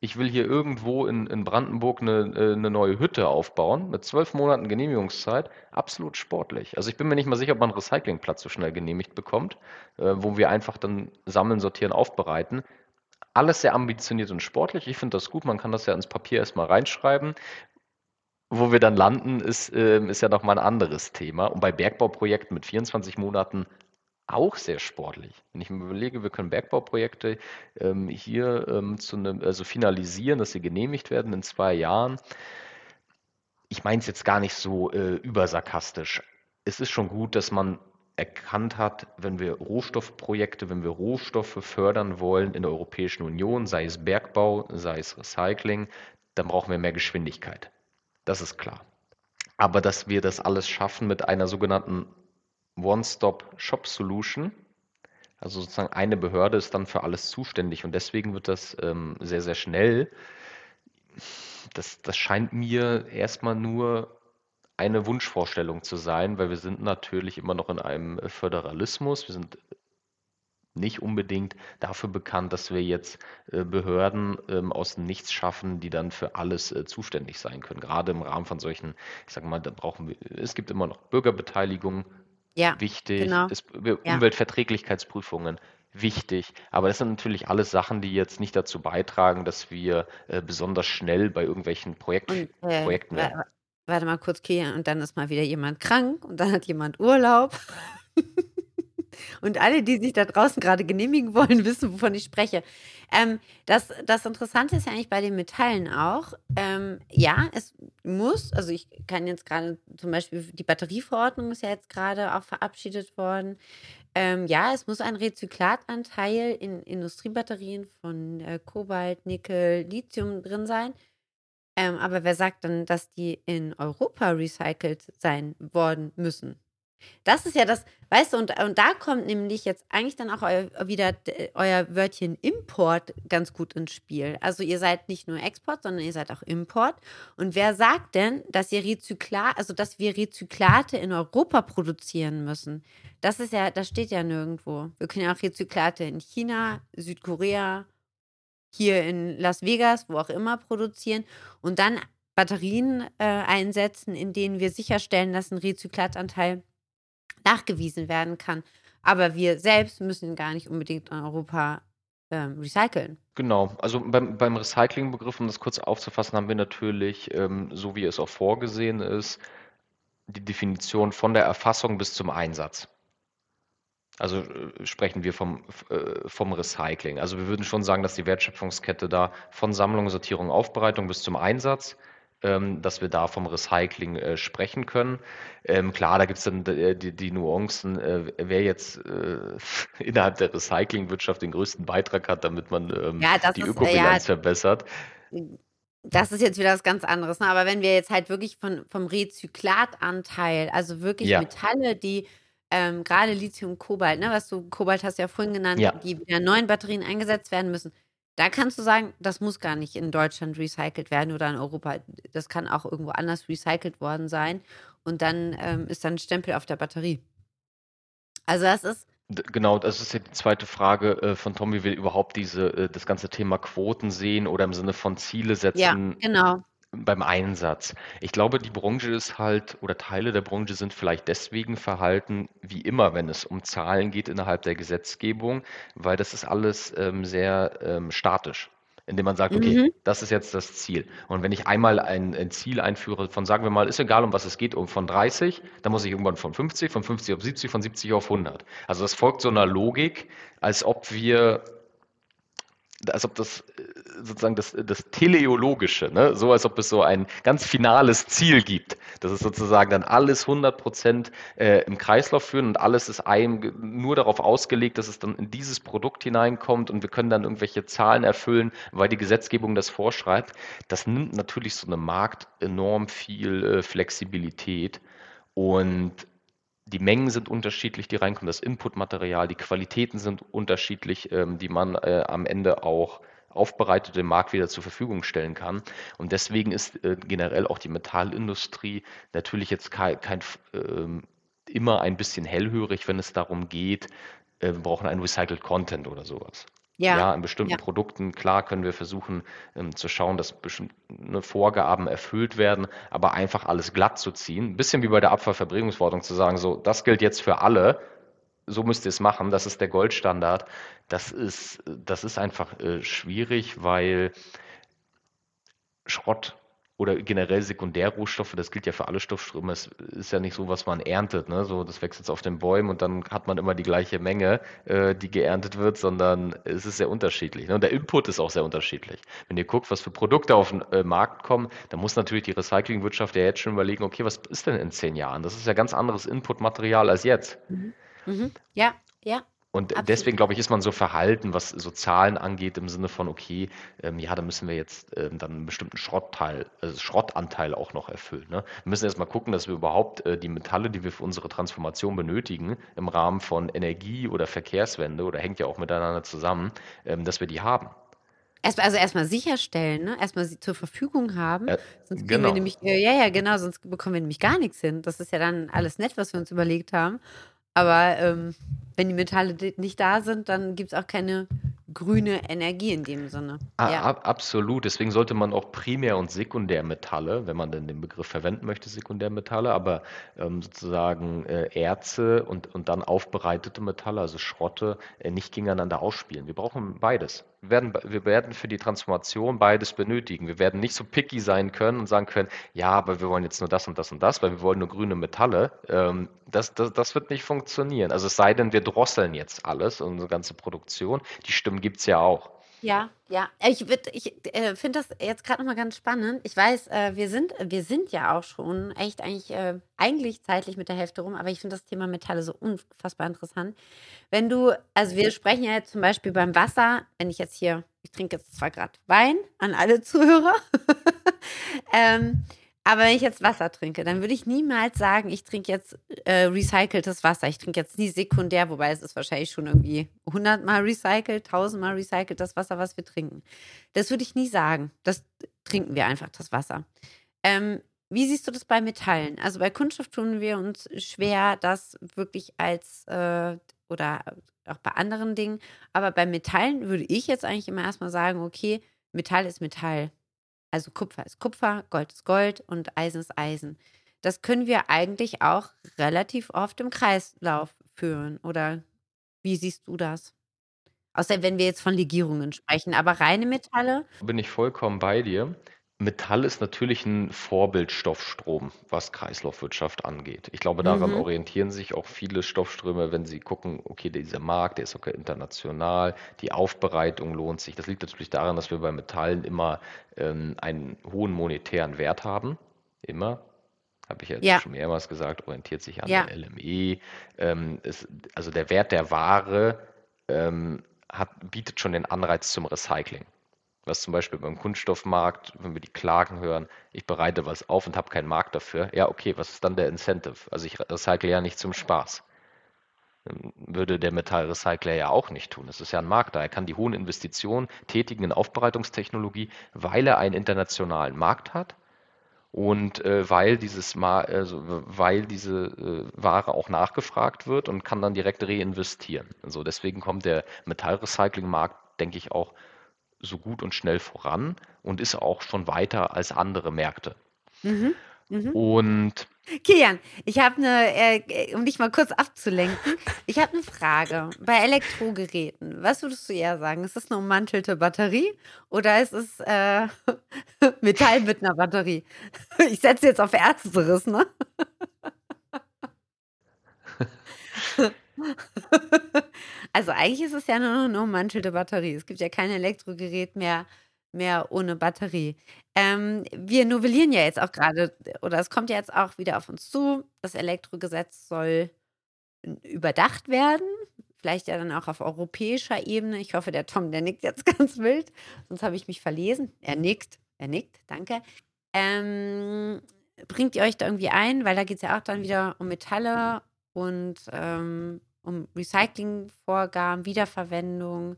ich will hier irgendwo in, in Brandenburg eine, äh, eine neue Hütte aufbauen mit zwölf Monaten Genehmigungszeit, absolut sportlich. Also ich bin mir nicht mal sicher, ob man einen Recyclingplatz so schnell genehmigt bekommt, äh, wo wir einfach dann sammeln, sortieren, aufbereiten. Alles sehr ambitioniert und sportlich. Ich finde das gut. Man kann das ja ins Papier erstmal reinschreiben. Wo wir dann landen, ist, äh, ist ja noch mal ein anderes Thema. Und bei Bergbauprojekten mit 24 Monaten auch sehr sportlich. Wenn ich mir überlege, wir können Bergbauprojekte ähm, hier ähm, zu einem, also finalisieren, dass sie genehmigt werden in zwei Jahren. Ich meine es jetzt gar nicht so äh, übersarkastisch. Es ist schon gut, dass man erkannt hat, wenn wir Rohstoffprojekte, wenn wir Rohstoffe fördern wollen in der Europäischen Union, sei es Bergbau, sei es Recycling, dann brauchen wir mehr Geschwindigkeit. Das ist klar. Aber dass wir das alles schaffen mit einer sogenannten One-Stop-Shop-Solution. Also sozusagen eine Behörde ist dann für alles zuständig und deswegen wird das ähm, sehr, sehr schnell. Das, das scheint mir erstmal nur eine Wunschvorstellung zu sein, weil wir sind natürlich immer noch in einem Föderalismus. Wir sind nicht unbedingt dafür bekannt, dass wir jetzt äh, Behörden ähm, aus dem Nichts schaffen, die dann für alles äh, zuständig sein können. Gerade im Rahmen von solchen, ich sage mal, da brauchen wir, es gibt immer noch Bürgerbeteiligung, ja, wichtig, genau. ist, ja. Umweltverträglichkeitsprüfungen wichtig. Aber das sind natürlich alles Sachen, die jetzt nicht dazu beitragen, dass wir äh, besonders schnell bei irgendwelchen Projekt, und, äh, Projekten werden. Warte mal kurz, Kia, und dann ist mal wieder jemand krank und dann hat jemand Urlaub. Und alle, die sich da draußen gerade genehmigen wollen, wissen, wovon ich spreche. Ähm, das, das Interessante ist ja eigentlich bei den Metallen auch. Ähm, ja, es muss, also ich kann jetzt gerade zum Beispiel, die Batterieverordnung ist ja jetzt gerade auch verabschiedet worden. Ähm, ja, es muss ein Rezyklatanteil in Industriebatterien von äh, Kobalt, Nickel, Lithium drin sein. Ähm, aber wer sagt dann, dass die in Europa recycelt sein worden müssen? Das ist ja das, weißt du, und, und da kommt nämlich jetzt eigentlich dann auch eu, wieder euer Wörtchen Import ganz gut ins Spiel. Also ihr seid nicht nur Export, sondern ihr seid auch Import. Und wer sagt denn, dass ihr Rezyklat, also dass wir Rezyklate in Europa produzieren müssen? Das ist ja, das steht ja nirgendwo. Wir können ja auch Rezyklate in China, Südkorea, hier in Las Vegas, wo auch immer produzieren und dann Batterien äh, einsetzen, in denen wir sicherstellen, dass ein Rezyklatanteil nachgewiesen werden kann. Aber wir selbst müssen gar nicht unbedingt in Europa ähm, recyceln. Genau, also beim, beim Recyclingbegriff, um das kurz aufzufassen, haben wir natürlich, ähm, so wie es auch vorgesehen ist, die Definition von der Erfassung bis zum Einsatz. Also äh, sprechen wir vom, äh, vom Recycling. Also wir würden schon sagen, dass die Wertschöpfungskette da von Sammlung, Sortierung, Aufbereitung bis zum Einsatz dass wir da vom Recycling äh, sprechen können. Ähm, klar, da gibt es dann äh, die, die, Nuancen, äh, wer jetzt äh, innerhalb der Recyclingwirtschaft den größten Beitrag hat, damit man ähm, ja, die ist, Ökobilanz ja, verbessert. Das ist jetzt wieder was ganz anderes. Ne? Aber wenn wir jetzt halt wirklich von, vom Rezyklatanteil, also wirklich ja. Metalle, die ähm, gerade Lithium, Kobalt, ne, was du, Kobalt hast ja vorhin genannt, die wieder in neuen Batterien eingesetzt werden müssen, da kannst du sagen, das muss gar nicht in Deutschland recycelt werden oder in Europa. Das kann auch irgendwo anders recycelt worden sein. Und dann ähm, ist dann ein Stempel auf der Batterie. Also das ist. Genau, das ist ja die zweite Frage äh, von Tom, wie wir überhaupt diese, äh, das ganze Thema Quoten sehen oder im Sinne von Ziele setzen. Ja, genau beim Einsatz. Ich glaube, die Branche ist halt oder Teile der Branche sind vielleicht deswegen verhalten, wie immer, wenn es um Zahlen geht innerhalb der Gesetzgebung, weil das ist alles ähm, sehr ähm, statisch indem man sagt, okay, mhm. das ist jetzt das Ziel. Und wenn ich einmal ein, ein, Ziel einführe von, sagen wir mal, ist egal, um was es geht, um von 30, dann muss ich irgendwann von 50, von 50 auf 70, von 70 auf 100. Also das folgt so einer Logik, als ob wir als ob das äh, sozusagen das, das Teleologische, ne? so als ob es so ein ganz finales Ziel gibt. Das ist sozusagen dann alles 100 Prozent äh, im Kreislauf führen und alles ist einem nur darauf ausgelegt, dass es dann in dieses Produkt hineinkommt und wir können dann irgendwelche Zahlen erfüllen, weil die Gesetzgebung das vorschreibt. Das nimmt natürlich so einem Markt enorm viel äh, Flexibilität und die Mengen sind unterschiedlich, die reinkommen, das Inputmaterial, die Qualitäten sind unterschiedlich, ähm, die man äh, am Ende auch aufbereitet dem Markt wieder zur Verfügung stellen kann. Und deswegen ist äh, generell auch die Metallindustrie natürlich jetzt kein, kein äh, immer ein bisschen hellhörig, wenn es darum geht, äh, wir brauchen einen Recycled Content oder sowas. Ja, ja in bestimmten ja. Produkten, klar, können wir versuchen ähm, zu schauen, dass bestimmte Vorgaben erfüllt werden, aber einfach alles glatt zu ziehen. Ein bisschen wie bei der Abfallverbringungsverordnung zu sagen, so, das gilt jetzt für alle, so müsst ihr es machen, das ist der Goldstandard. Das ist, das ist einfach äh, schwierig, weil Schrott oder generell Sekundärrohstoffe, das gilt ja für alle Stoffströme, es ist ja nicht so, was man erntet, ne? so das wächst jetzt auf den Bäumen und dann hat man immer die gleiche Menge, äh, die geerntet wird, sondern es ist sehr unterschiedlich. Ne? Und der Input ist auch sehr unterschiedlich. Wenn ihr guckt, was für Produkte auf den äh, Markt kommen, dann muss natürlich die Recyclingwirtschaft ja jetzt schon überlegen, okay, was ist denn in zehn Jahren? Das ist ja ganz anderes Inputmaterial als jetzt. Mhm. Mhm. Ja, ja. Und Absolut. deswegen, glaube ich, ist man so verhalten, was so Zahlen angeht, im Sinne von, okay, ähm, ja, da müssen wir jetzt ähm, dann einen bestimmten Schrottteil, also Schrottanteil auch noch erfüllen. Ne? Wir müssen erstmal gucken, dass wir überhaupt äh, die Metalle, die wir für unsere Transformation benötigen, im Rahmen von Energie oder Verkehrswende, oder hängt ja auch miteinander zusammen, ähm, dass wir die haben. Erst, also erstmal sicherstellen, ne? erstmal sie zur Verfügung haben. Äh, sonst genau. wir nämlich, äh, ja, ja, genau, sonst bekommen wir nämlich gar nichts hin. Das ist ja dann alles nett, was wir uns überlegt haben. Aber ähm, wenn die Metalle nicht da sind, dann gibt es auch keine grüne Energie in dem Sinne. Ah, ja. ab, absolut. Deswegen sollte man auch Primär- und Sekundärmetalle, wenn man denn den Begriff verwenden möchte, Sekundärmetalle, aber ähm, sozusagen äh, Erze und, und dann aufbereitete Metalle, also Schrotte, äh, nicht gegeneinander ausspielen. Wir brauchen beides. Wir werden, wir werden für die Transformation beides benötigen. Wir werden nicht so picky sein können und sagen können, ja, aber wir wollen jetzt nur das und das und das, weil wir wollen nur grüne Metalle. Ähm, das, das, das wird nicht funktionieren. Also es sei denn, wir drosseln jetzt alles, unsere ganze Produktion. Die Stimmen gibt es ja auch. Ja, ja. Ich, ich äh, finde das jetzt gerade nochmal ganz spannend. Ich weiß, äh, wir, sind, wir sind ja auch schon echt eigentlich, äh, eigentlich zeitlich mit der Hälfte rum, aber ich finde das Thema Metalle so unfassbar interessant. Wenn du, also wir sprechen ja jetzt zum Beispiel beim Wasser, wenn ich jetzt hier, ich trinke jetzt zwar gerade Wein an alle Zuhörer, ähm, Aber wenn ich jetzt Wasser trinke, dann würde ich niemals sagen, ich trinke jetzt äh, recyceltes Wasser. Ich trinke jetzt nie sekundär, wobei es ist wahrscheinlich schon irgendwie 100 Mal recycelt, 1000 Mal recycelt, das Wasser, was wir trinken. Das würde ich nie sagen. Das trinken wir einfach, das Wasser. Ähm, wie siehst du das bei Metallen? Also bei Kunststoff tun wir uns schwer, das wirklich als äh, oder auch bei anderen Dingen. Aber bei Metallen würde ich jetzt eigentlich immer erstmal sagen, okay, Metall ist Metall. Also Kupfer ist Kupfer, Gold ist Gold und Eisen ist Eisen. Das können wir eigentlich auch relativ oft im Kreislauf führen. Oder wie siehst du das? Außer wenn wir jetzt von Legierungen sprechen, aber reine Metalle. Bin ich vollkommen bei dir. Metall ist natürlich ein Vorbildstoffstrom, was Kreislaufwirtschaft angeht. Ich glaube, daran Mhm. orientieren sich auch viele Stoffströme, wenn sie gucken, okay, dieser Markt, der ist sogar international, die Aufbereitung lohnt sich. Das liegt natürlich daran, dass wir bei Metallen immer ähm, einen hohen monetären Wert haben. Immer. Habe ich jetzt Ja, schon mehrmals gesagt, orientiert sich an ja. der LME. Ähm, es, also der Wert der Ware ähm, hat, bietet schon den Anreiz zum Recycling. Was zum Beispiel beim Kunststoffmarkt, wenn wir die Klagen hören, ich bereite was auf und habe keinen Markt dafür. Ja, okay, was ist dann der Incentive? Also ich recycle ja nicht zum Spaß. Ähm, Würde der Metallrecycler ja auch nicht tun. Es ist ja ein Markt da. Er kann die hohen Investitionen tätigen in Aufbereitungstechnologie, weil er einen internationalen Markt hat und äh, weil dieses Ma also, weil diese äh, Ware auch nachgefragt wird und kann dann direkt reinvestieren. Also deswegen kommt der Metallrecyclingmarkt, denke ich, auch so gut und schnell voran und ist auch schon weiter als andere Märkte. Mhm. Mhm. Und Kilian, ich habe eine, äh, um dich mal kurz abzulenken, ich habe eine Frage. Bei Elektrogeräten, was würdest du eher sagen? Ist das eine ummantelte Batterie oder ist es äh, Metall mit einer Batterie? Ich setze jetzt auf Ersteres, ne? Also eigentlich ist es ja nur eine ummantelte Batterie. Es gibt ja kein Elektrogerät mehr, mehr ohne Batterie. Ähm, wir novellieren ja jetzt auch gerade, oder es kommt ja jetzt auch wieder auf uns zu, das Elektrogesetz soll überdacht werden. Vielleicht ja dann auch auf europäischer Ebene. Ich hoffe, der Tom, der nickt jetzt ganz wild, sonst habe ich mich verlesen. Er nickt, er nickt, danke. Ähm, bringt ihr euch da irgendwie ein? Weil da geht es ja auch dann wieder um Metalle und ähm, um Recyclingvorgaben, Wiederverwendung.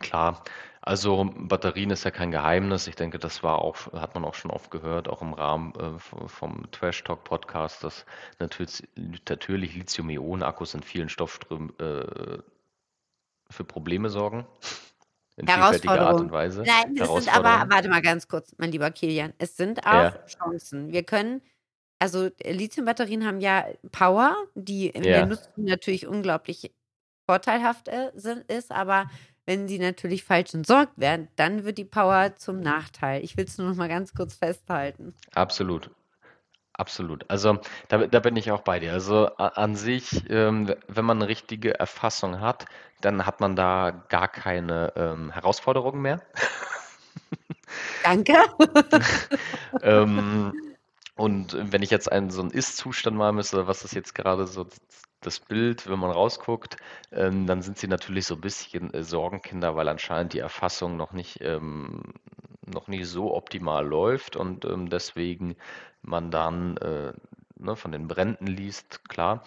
klar, also Batterien ist ja kein Geheimnis. Ich denke, das war auch, hat man auch schon oft gehört, auch im Rahmen äh, vom Trash Talk Podcast, dass natürlich, natürlich Lithium-Ionen-Akkus in vielen Stoffströmen äh, für Probleme sorgen. In vielfältiger Art Herausforderung. und Weise. Nein, es sind aber, warte mal ganz kurz, mein lieber Kilian, es sind auch Ja, Chancen. Wir können, also äh, Lithiumbatterien haben ja Power, die in der ja, Nutzung natürlich unglaublich vorteilhaft äh, sind, ist, aber wenn sie natürlich falsch entsorgt werden, dann wird die Power zum Nachteil. Ich will es nur noch mal ganz kurz festhalten. absolut. Absolut. Also da, da bin ich auch bei dir. Also an sich, ähm, wenn man eine richtige Erfassung hat, dann hat man da gar keine ähm, Herausforderungen mehr. Danke. Ähm, und wenn ich jetzt einen so einen Ist-Zustand malen müsste, was ist jetzt gerade so das Bild, wenn man rausguckt, ähm, dann sind sie natürlich so ein bisschen äh, Sorgenkinder, weil anscheinend die Erfassung noch nicht, ähm, noch nicht so optimal läuft und ähm, deswegen man dann äh, ne, von den Bränden liest, klar.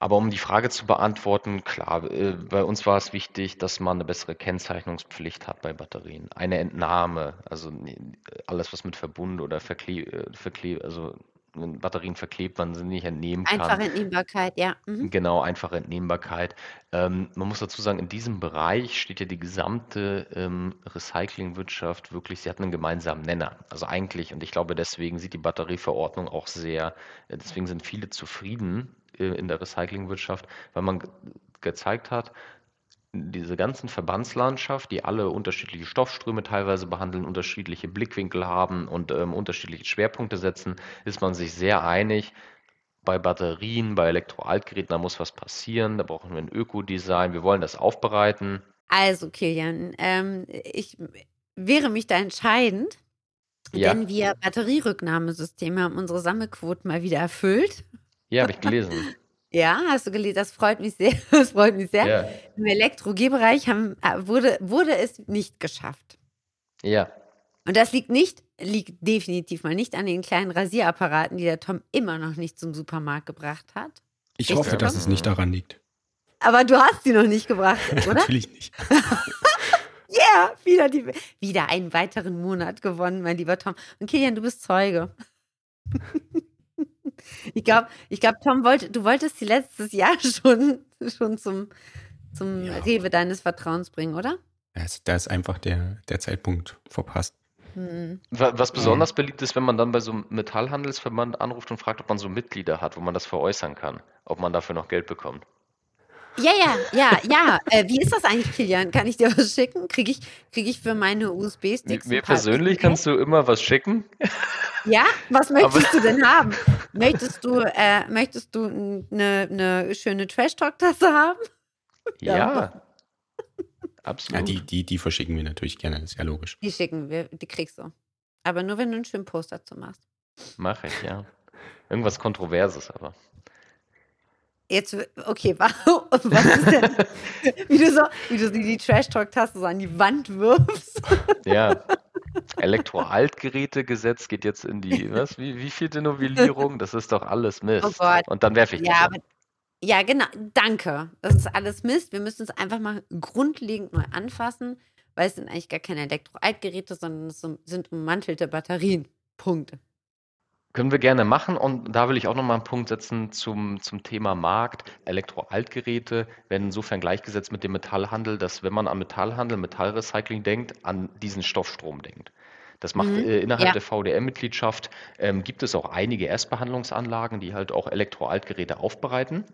Aber um die Frage zu beantworten, klar, äh, bei uns war es wichtig, dass man eine bessere Kennzeichnungspflicht hat bei Batterien. Eine Entnahme, also alles, was mit Verbund oder verkle äh, verkle also Batterien verklebt man sie nicht entnehmen kann. Einfache Entnehmbarkeit, ja. Mhm. Genau, einfache Entnehmbarkeit. Ähm, man muss dazu sagen, in diesem Bereich steht ja die gesamte ähm, Recyclingwirtschaft wirklich, sie hat einen gemeinsamen Nenner. Also eigentlich, und ich glaube, deswegen sieht die Batterieverordnung auch sehr, äh, deswegen sind viele zufrieden in der Recyclingwirtschaft, weil man ge gezeigt hat, diese ganzen Verbandslandschaft, die alle unterschiedliche Stoffströme teilweise behandeln, unterschiedliche Blickwinkel haben und ähm, unterschiedliche Schwerpunkte setzen, ist man sich sehr einig. Bei Batterien, bei Elektroaltgeräten, da muss was passieren, da brauchen wir ein Ökodesign, wir wollen das aufbereiten. Also, Kilian, ähm, ich wäre mich da entscheidend, Ja, wenn wir Batterierücknahmesysteme haben unsere Sammelquoten mal wieder erfüllt. Ja, habe ich gelesen. Ja, hast du gelesen? Das freut mich sehr. Das freut mich sehr. Ja, Im Elektro-G-Bereich haben, äh, wurde, wurde es nicht geschafft. ja, Und das liegt nicht liegt definitiv mal nicht an den kleinen Rasierapparaten, die der Tom immer noch nicht zum Supermarkt gebracht hat. Ich hoffe, dass es nicht daran liegt. Aber du hast sie noch nicht gebracht, oder? Natürlich nicht. Yeah, wieder, die, wieder einen weiteren Monat gewonnen, mein lieber Tom. Und Kilian, du bist Zeuge. Ich glaube, ich glaub, Tom, wollte, du wolltest sie letztes Jahr schon, schon zum, zum Ja. Rewe deines Vertrauens bringen, oder? Da ist, da ist einfach der, der Zeitpunkt verpasst. Hm. Wa- Was besonders beliebt ist, wenn man dann bei so einem Metallhandelsverband anruft und fragt, ob man so Mitglieder hat, wo man das veräußern kann, ob man dafür noch Geld bekommt. Ja, ja, ja, ja. Äh, wie ist das eigentlich, Kilian? Kann ich dir was schicken? Kriege ich, krieg ich für meine USB-Sticks? mir persönlich USB? kannst du immer was schicken. Ja? Was möchtest Aber- du denn haben? Möchtest du, äh, möchtest du eine ne schöne Trash-Talk-Tasse haben? Ja. Ja, Ja, absolut. die, die, die verschicken wir natürlich gerne, ist ja logisch. Die schicken wir, die kriegst du. Aber nur, wenn du einen schönen Post dazu machst. Mache ich, ja. Irgendwas Kontroverses aber. Jetzt, okay, wa- was ist denn, wie du so, wie du die Trash-Talk-Tasse so an die Wand wirfst? Ja. Elektroaltgerätegesetz geht jetzt in die, was, wie, wie vielte Novellierung? Das ist doch alles Mist. Oh Gott. Und dann werfe ich Ja, das ja, genau, danke. Das ist alles Mist. Wir müssen es einfach mal grundlegend neu anfassen, weil es sind eigentlich gar keine Elektroaltgeräte, sondern es sind- sind ummantelte Batterien. Punkt. Können wir gerne machen und da will ich auch nochmal einen Punkt setzen zum, zum Thema Markt. Elektroaltgeräte werden insofern gleichgesetzt mit dem Metallhandel, dass wenn man an Metallhandel, Metallrecycling denkt, an diesen Stoffstrom denkt. Das macht Mhm, äh, innerhalb ja. der VDM-Mitgliedschaft ähm, gibt es auch einige Erstbehandlungsanlagen, die halt auch Elektroaltgeräte aufbereiten.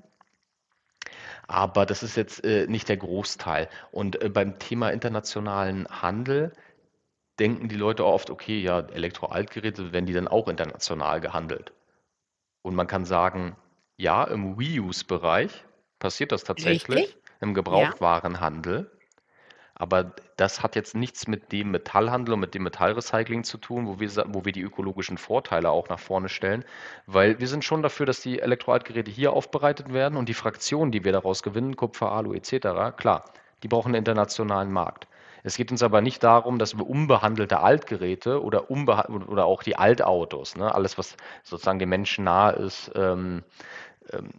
Aber das ist jetzt äh, nicht der Großteil. Und äh, beim Thema internationalen Handel denken die Leute oft, okay, ja, Elektroaltgeräte, werden die dann auch international gehandelt? Und man kann sagen, ja, im Reuse-Bereich passiert das tatsächlich, Richtig. im Gebrauchtwarenhandel. Aber das hat jetzt nichts mit dem Metallhandel und mit dem Metallrecycling zu tun, wo wir, wo wir die ökologischen Vorteile auch nach vorne stellen, weil wir sind schon dafür, dass die Elektroaltgeräte hier aufbereitet werden und die Fraktionen, die wir daraus gewinnen, Kupfer, Alu etc., klar, die brauchen einen internationalen Markt. Es geht uns aber nicht darum, dass wir unbehandelte Altgeräte oder, unbeha oder auch die Altautos, ne, alles, was sozusagen dem Menschen nahe ist, ähm, ähm,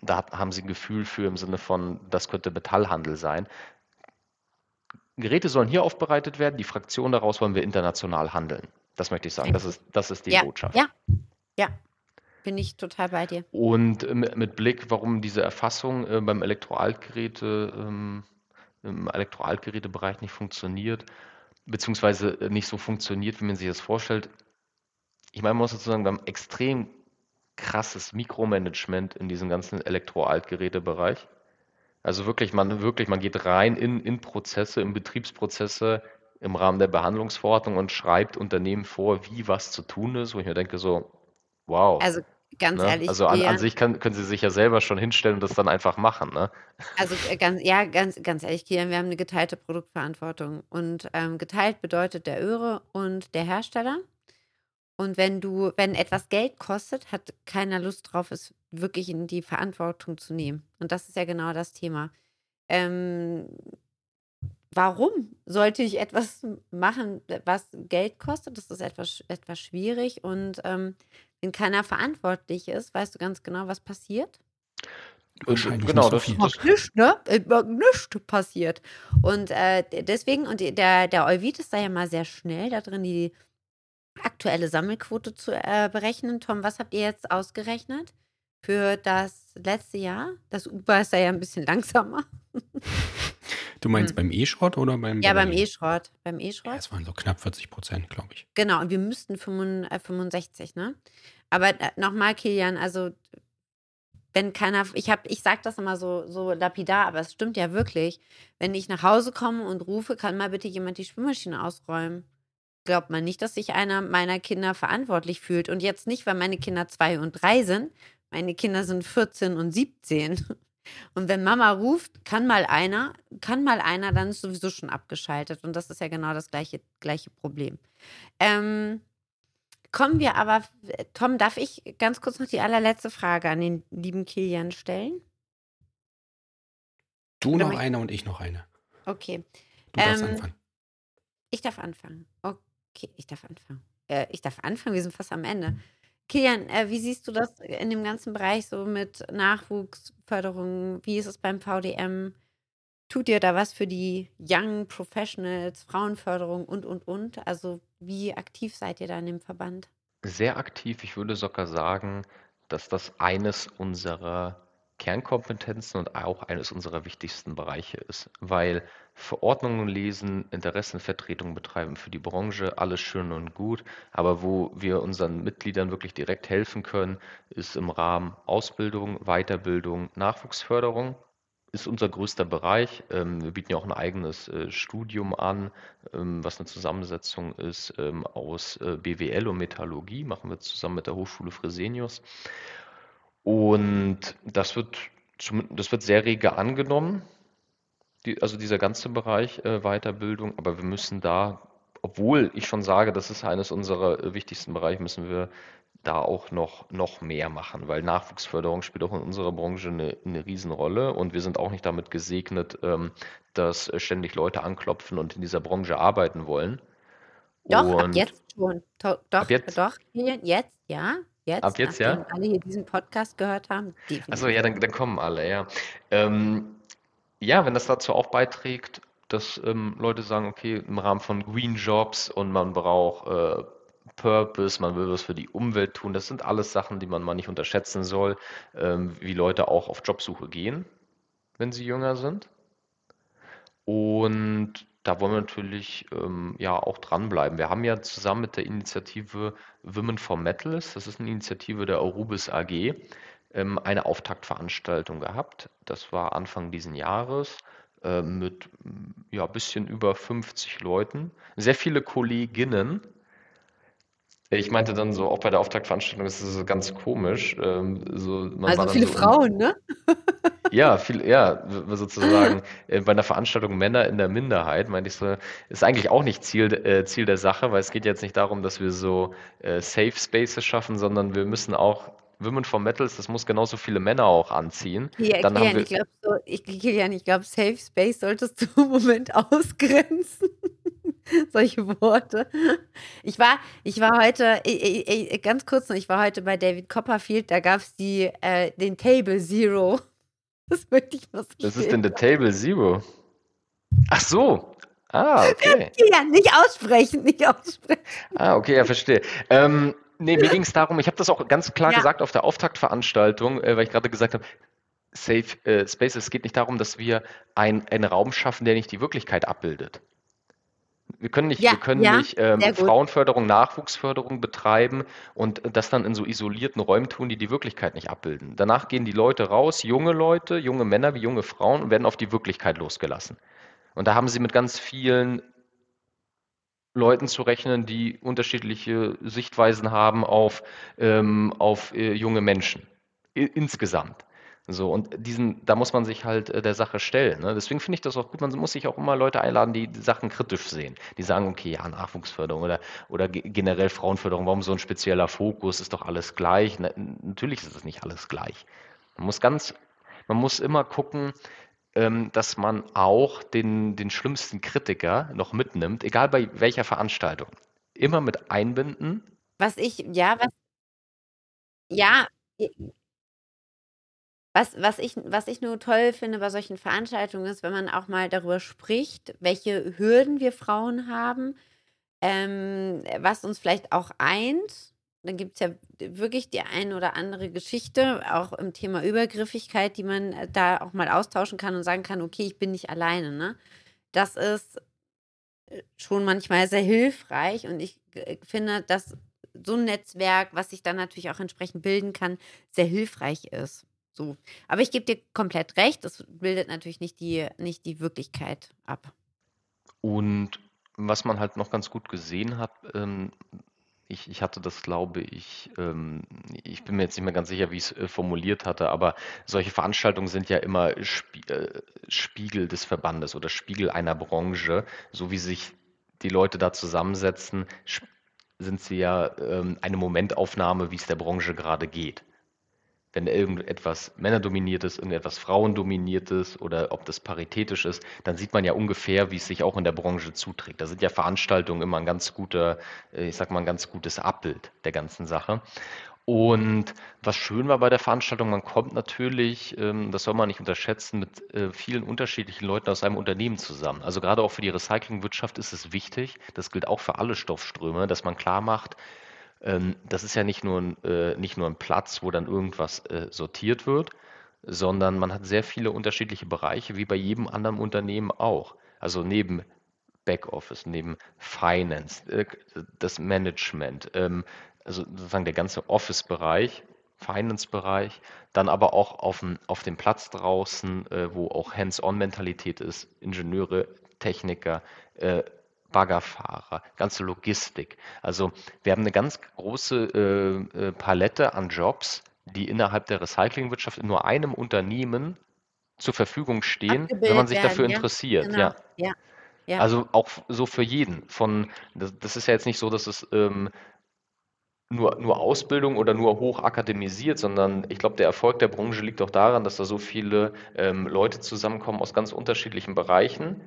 da haben sie ein Gefühl für im Sinne von, das könnte Metallhandel sein. Geräte sollen hier aufbereitet werden, die Fraktion daraus wollen wir international handeln. Das möchte ich sagen. Das ist, das ist die ja, Botschaft. ja, ja. Bin ich total bei dir. Und äh, mit, mit Blick, warum diese Erfassung äh, beim Elektroaltgeräte, ähm, im Elektroaltgerätebereich nicht funktioniert, beziehungsweise äh, nicht so funktioniert, wie man sich das vorstellt. Ich meine, man muss sozusagen, wir haben extrem krasses Mikromanagement in diesem ganzen Elektroaltgerätebereich. Also wirklich, man wirklich, man geht rein in, in Prozesse, in Betriebsprozesse im Rahmen der Behandlungsverordnung und schreibt Unternehmen vor, wie was zu tun ist, wo ich mir denke so, wow. Also ganz Ne? ehrlich, Also an, an sich kann, können sie sich ja selber schon hinstellen und das dann einfach machen. Ne? Also äh, ganz, ja, ganz, ganz ehrlich, Kilian, wir haben eine geteilte Produktverantwortung. Und ähm, geteilt bedeutet der Öre und der Hersteller. Und wenn du, wenn etwas Geld kostet, hat keiner Lust drauf, es wirklich in die Verantwortung zu nehmen. Und das ist ja genau das Thema. Ähm, warum sollte ich etwas machen, was Geld kostet? Das ist etwas, etwas schwierig. Und ähm, wenn keiner verantwortlich ist, weißt du ganz genau, was passiert? Wahrscheinlich genau, nicht so das, Mag nichts, ne? Äh, nichts passiert. Und äh, deswegen, und der, der Euvid ist da ja mal sehr schnell da drin, die aktuelle Sammelquote zu äh, berechnen. Tom, was habt ihr jetzt ausgerechnet für das letzte Jahr? Das Uber ist da ja ein bisschen langsamer. Du meinst Hm. beim E-Schrott oder beim Ja, beim? E-Schrott. Beim Ja, E-Schrott. es waren so knapp 40 Prozent, glaube ich. Genau, und wir müssten 65, äh, 65 ne? Aber äh, nochmal, Kilian, also wenn keiner, ich habe, ich sage das immer so, so lapidar, aber es stimmt ja wirklich. Wenn ich nach Hause komme und rufe, kann mal bitte jemand die Spülmaschine ausräumen. Glaubt man nicht, dass sich einer meiner Kinder verantwortlich fühlt. Und jetzt nicht, weil meine Kinder zwei und drei sind. Meine Kinder sind 14 und 17. Und wenn Mama ruft, kann mal einer, kann mal einer, dann ist sowieso schon abgeschaltet. Und das ist ja genau das gleiche, gleiche Problem. Ähm, kommen wir aber, Tom, darf ich ganz kurz noch die allerletzte Frage an den lieben Kilian stellen? Du Oder noch eine und ich noch eine. Okay, Du darfst Ähm, anfangen. ich darf anfangen. Okay, ich darf anfangen. äh, ich darf anfangen, wir sind fast am Ende. Kilian, äh, wie siehst du das in dem ganzen Bereich so mit Nachwuchsförderung? Wie ist es beim VDM? Tut ihr da was für die Young Professionals, Frauenförderung und, und, und? Also wie aktiv seid ihr da in dem Verband? Sehr aktiv. Ich würde sogar sagen, dass das eines unserer Kernkompetenzen und auch eines unserer wichtigsten Bereiche ist, weil Verordnungen lesen, Interessenvertretung betreiben für die Branche, alles schön und gut, aber wo wir unseren Mitgliedern wirklich direkt helfen können, ist im Rahmen Ausbildung, Weiterbildung, Nachwuchsförderung ist unser größter Bereich. Ähm, wir bieten ja auch ein eigenes äh, Studium an, ähm, was eine Zusammensetzung ist ähm, aus äh, BWL und Metallurgie, machen wir zusammen mit der Hochschule Fresenius. Und das wird, das wird sehr rege angenommen, die, also dieser ganze Bereich äh, Weiterbildung, aber wir müssen da, obwohl ich schon sage, das ist eines unserer äh, wichtigsten Bereiche, müssen wir da auch noch, noch mehr machen, weil Nachwuchsförderung spielt auch in unserer Branche eine, eine Riesenrolle und wir sind auch nicht damit gesegnet, ähm, dass ständig Leute anklopfen und in dieser Branche arbeiten wollen. Doch, ab jetzt schon. doch, ab jetzt? doch, jetzt, ja. Jetzt, Ab jetzt, ja? alle hier diesen Podcast gehört haben, Achso, ja, dann, dann kommen alle, ja. Ähm, ja, wenn das dazu auch beiträgt, dass ähm, Leute sagen, okay, im Rahmen von Green Jobs und man braucht äh, Purpose, man will was für die Umwelt tun, das sind alles Sachen, die man mal nicht unterschätzen soll, ähm, wie Leute auch auf Jobsuche gehen, wenn sie jünger sind. Und da wollen wir natürlich ähm, ja auch dranbleiben. Wir haben ja zusammen mit der Initiative Women for Metals, das ist eine Initiative der Arubis AG, ähm, eine Auftaktveranstaltung gehabt. Das war Anfang diesen Jahres äh, mit ja bisschen über 50 Leuten, sehr viele Kolleginnen. Ich meinte dann so, auch bei der Auftaktveranstaltung ist es so ganz komisch. Ähm, so, also viele so Frauen, ne? Ja, viel, ja, sozusagen äh, bei einer Veranstaltung Männer in der Minderheit, meinte ich so, ist eigentlich auch nicht Ziel, äh, Ziel der Sache, weil es geht jetzt nicht darum, dass wir so äh, Safe Spaces schaffen, sondern wir müssen auch Women for Metals, das muss genauso viele Männer auch anziehen. Ja, Dann haben wir, ich glaube, so, ich, Kilian, ich glaube, Safe Space solltest du im Moment ausgrenzen. Solche Worte. Ich war, ich war heute, ich, ich, ganz kurz noch, ich war heute bei David Copperfield, da gab es äh, den Table Zero. Das möchte ich mal so Was ist denn der Table Zero? Ach so. Ah, okay. Ja, nicht aussprechen, nicht aussprechen. Ah, okay, ja, verstehe. Ähm, nee, mir ging es darum, ich habe das auch ganz klar ja. gesagt auf der Auftaktveranstaltung, äh, weil ich gerade gesagt habe, Safe äh, Space, es geht nicht darum, dass wir ein, einen Raum schaffen, der nicht die Wirklichkeit abbildet. Wir können nicht, ja, wir können ja, nicht ähm, Frauenförderung, Nachwuchsförderung betreiben und das dann in so isolierten Räumen tun, die die Wirklichkeit nicht abbilden. Danach gehen die Leute raus, junge Leute, junge Männer wie junge Frauen und werden auf die Wirklichkeit losgelassen. Und da haben sie mit ganz vielen Leuten zu rechnen, die unterschiedliche Sichtweisen haben auf, ähm, auf äh, junge Menschen insgesamt. So, und diesen, da muss man sich halt äh, der Sache stellen. Ne? Deswegen finde ich das auch gut. Man muss sich auch immer Leute einladen, die, die Sachen kritisch sehen. Die sagen, okay, ja, Nachwuchsförderung oder, oder generell Frauenförderung, warum so ein spezieller Fokus, ist doch alles gleich. Na, natürlich ist es nicht alles gleich. Man muss ganz, man muss immer gucken, ähm, dass man auch den, den schlimmsten Kritiker noch mitnimmt, egal bei welcher Veranstaltung. Immer mit einbinden. Was ich, ja, was, ja, was, was, ich, was ich nur toll finde bei solchen Veranstaltungen ist, wenn man auch mal darüber spricht, welche Hürden wir Frauen haben, ähm, was uns vielleicht auch eint. Dann gibt es ja wirklich die eine oder andere Geschichte, auch im Thema Übergriffigkeit, die man äh, da auch mal austauschen kann und sagen kann, okay, ich bin nicht alleine. Ne? Das ist äh, schon manchmal sehr hilfreich und ich äh, finde, dass so ein Netzwerk, was sich dann natürlich auch entsprechend bilden kann, sehr hilfreich ist. So. Aber ich gebe dir komplett recht, das bildet natürlich nicht die, nicht die Wirklichkeit ab. Und was man halt noch ganz gut gesehen hat, ähm, ich, ich hatte das, glaube ich, ähm, ich bin mir jetzt nicht mehr ganz sicher, wie ich es äh, formuliert hatte, aber solche Veranstaltungen sind ja immer Spie äh, Spiegel des Verbandes oder Spiegel einer Branche, so wie sich die Leute da zusammensetzen, sind sie ja ähm, eine Momentaufnahme, wie es der Branche gerade geht. Wenn irgendetwas männerdominiert ist, irgendetwas frauendominiert ist oder ob das paritätisch ist, dann sieht man ja ungefähr, wie es sich auch in der Branche zuträgt. Da sind ja Veranstaltungen immer ein ganz guter, äh, ich sag mal, ein ganz gutes Abbild der ganzen Sache. Und was schön war bei der Veranstaltung, man kommt natürlich, ähm, das soll man nicht unterschätzen, mit äh, vielen unterschiedlichen Leuten aus einem Unternehmen zusammen. Also gerade auch für die Recyclingwirtschaft ist es wichtig, das gilt auch für alle Stoffströme, dass man klar macht, ähm, das ist ja nicht nur ein, äh, nicht nur ein Platz, wo dann irgendwas äh, sortiert wird, sondern man hat sehr viele unterschiedliche Bereiche, wie bei jedem anderen Unternehmen auch. Also neben Backoffice, neben Finance, äh, das Management, ähm, also sozusagen der ganze Office-Bereich, Finance-Bereich, dann aber auch auf dem, auf dem Platz draußen, äh, wo auch Hands-on-Mentalität ist, Ingenieure, Techniker, äh, Baggerfahrer, ganze Logistik. Also wir haben eine ganz große äh, äh, Palette an Jobs, die innerhalb der Recyclingwirtschaft in nur einem Unternehmen zur Verfügung stehen, wenn man sich werden, dafür ja. interessiert. Genau. Ja. Ja. Ja. Also auch so für jeden. Von, das, das ist ja jetzt nicht so, dass es ähm, nur, nur Ausbildung oder nur hoch akademisiert, sondern ich glaube, der Erfolg der Branche liegt auch daran, dass da so viele ähm, Leute zusammenkommen aus ganz unterschiedlichen Bereichen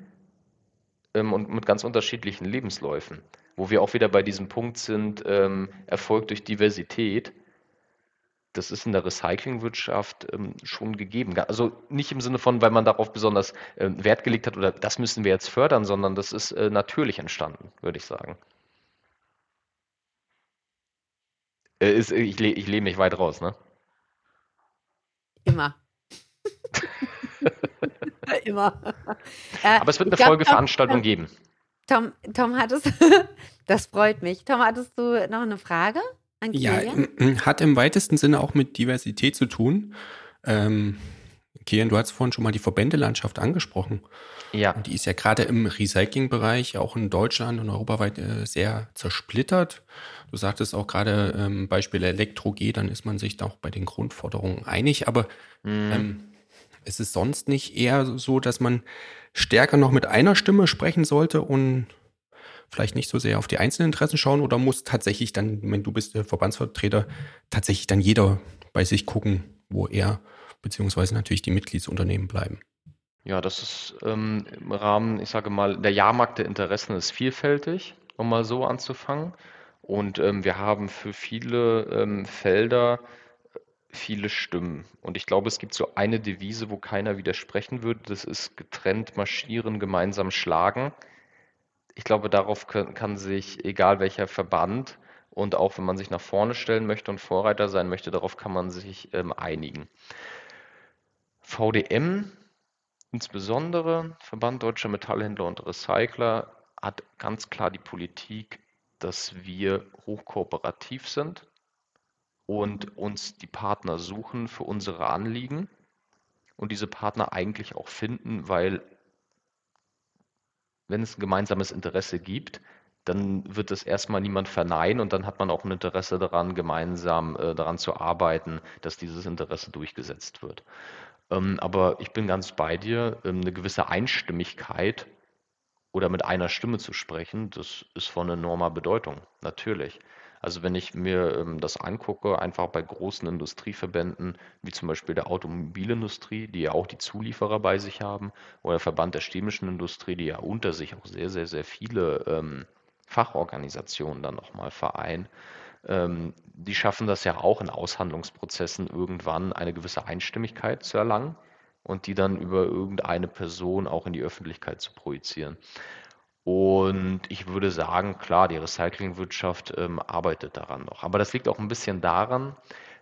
ähm, und mit ganz unterschiedlichen Lebensläufen, wo wir auch wieder bei diesem Punkt sind, ähm, Erfolg durch Diversität. Das ist in der Recyclingwirtschaft ähm, schon gegeben. Also nicht im Sinne von, weil man darauf besonders ähm, Wert gelegt hat oder das müssen wir jetzt fördern, sondern das ist äh, natürlich entstanden, würde ich sagen. Äh, ist, ich, ich lehne mich weit raus, ne? Immer. Immer. Äh, Aber es wird eine glaub, Folgeveranstaltung Tom, geben. Tom, Tom, hattest das freut mich. Tom, hattest du noch eine Frage an Ja, Kilian? hat im weitesten Sinne auch mit Diversität zu tun. Ähm, Kilian, du hast vorhin schon mal die Verbändelandschaft angesprochen. Ja. Und die ist ja gerade im Recyclingbereich, auch in Deutschland und europaweit, äh, sehr zersplittert. Du sagtest auch gerade ähm, Beispiel Elektro-G, dann ist man sich da auch bei den Grundforderungen einig. Aber Mhm. ähm, ist es sonst nicht eher so, dass man stärker noch mit einer Stimme sprechen sollte und vielleicht nicht so sehr auf die einzelnen Interessen schauen oder muss tatsächlich dann, wenn du bist der Verbandsvertreter, tatsächlich dann jeder bei sich gucken, wo er beziehungsweise natürlich die Mitgliedsunternehmen bleiben? Ja, das ist ähm, im Rahmen, ich sage mal, der Jahrmarkt der Interessen ist vielfältig, um mal so anzufangen. Und ähm, wir haben für viele ähm, Felder viele Stimmen. Und ich glaube, es gibt so eine Devise, wo keiner widersprechen würde. Das ist getrennt marschieren, gemeinsam schlagen. Ich glaube, darauf kann, sich, egal welcher Verband, und auch wenn man sich nach vorne stellen möchte und Vorreiter sein möchte, darauf kann man sich ähm, einigen. VDM insbesondere, Verband Deutscher Metallhändler und Recycler, hat ganz klar die Politik, dass wir hochkooperativ sind und uns die Partner suchen für unsere Anliegen und diese Partner eigentlich auch finden, weil wenn es ein gemeinsames Interesse gibt, dann wird es erstmal niemand verneinen und dann hat man auch ein Interesse daran, gemeinsam äh, daran zu arbeiten, dass dieses Interesse durchgesetzt wird. Ähm, aber ich bin ganz bei dir, ähm, eine gewisse Einstimmigkeit oder mit einer Stimme zu sprechen, das ist von enormer Bedeutung, natürlich. Also wenn ich mir ähm, das angucke, einfach bei großen Industrieverbänden, wie zum Beispiel der Automobilindustrie, die ja auch die Zulieferer bei sich haben, oder der Verband der chemischen Industrie, die ja unter sich auch sehr, sehr, sehr viele ähm, Fachorganisationen dann nochmal vereinen, ähm, die schaffen das ja auch in Aushandlungsprozessen irgendwann eine gewisse Einstimmigkeit zu erlangen und die dann über irgendeine Person auch in die Öffentlichkeit zu projizieren. Und ich würde sagen, klar, die Recyclingwirtschaft ähm, arbeitet daran noch. Aber das liegt auch ein bisschen daran,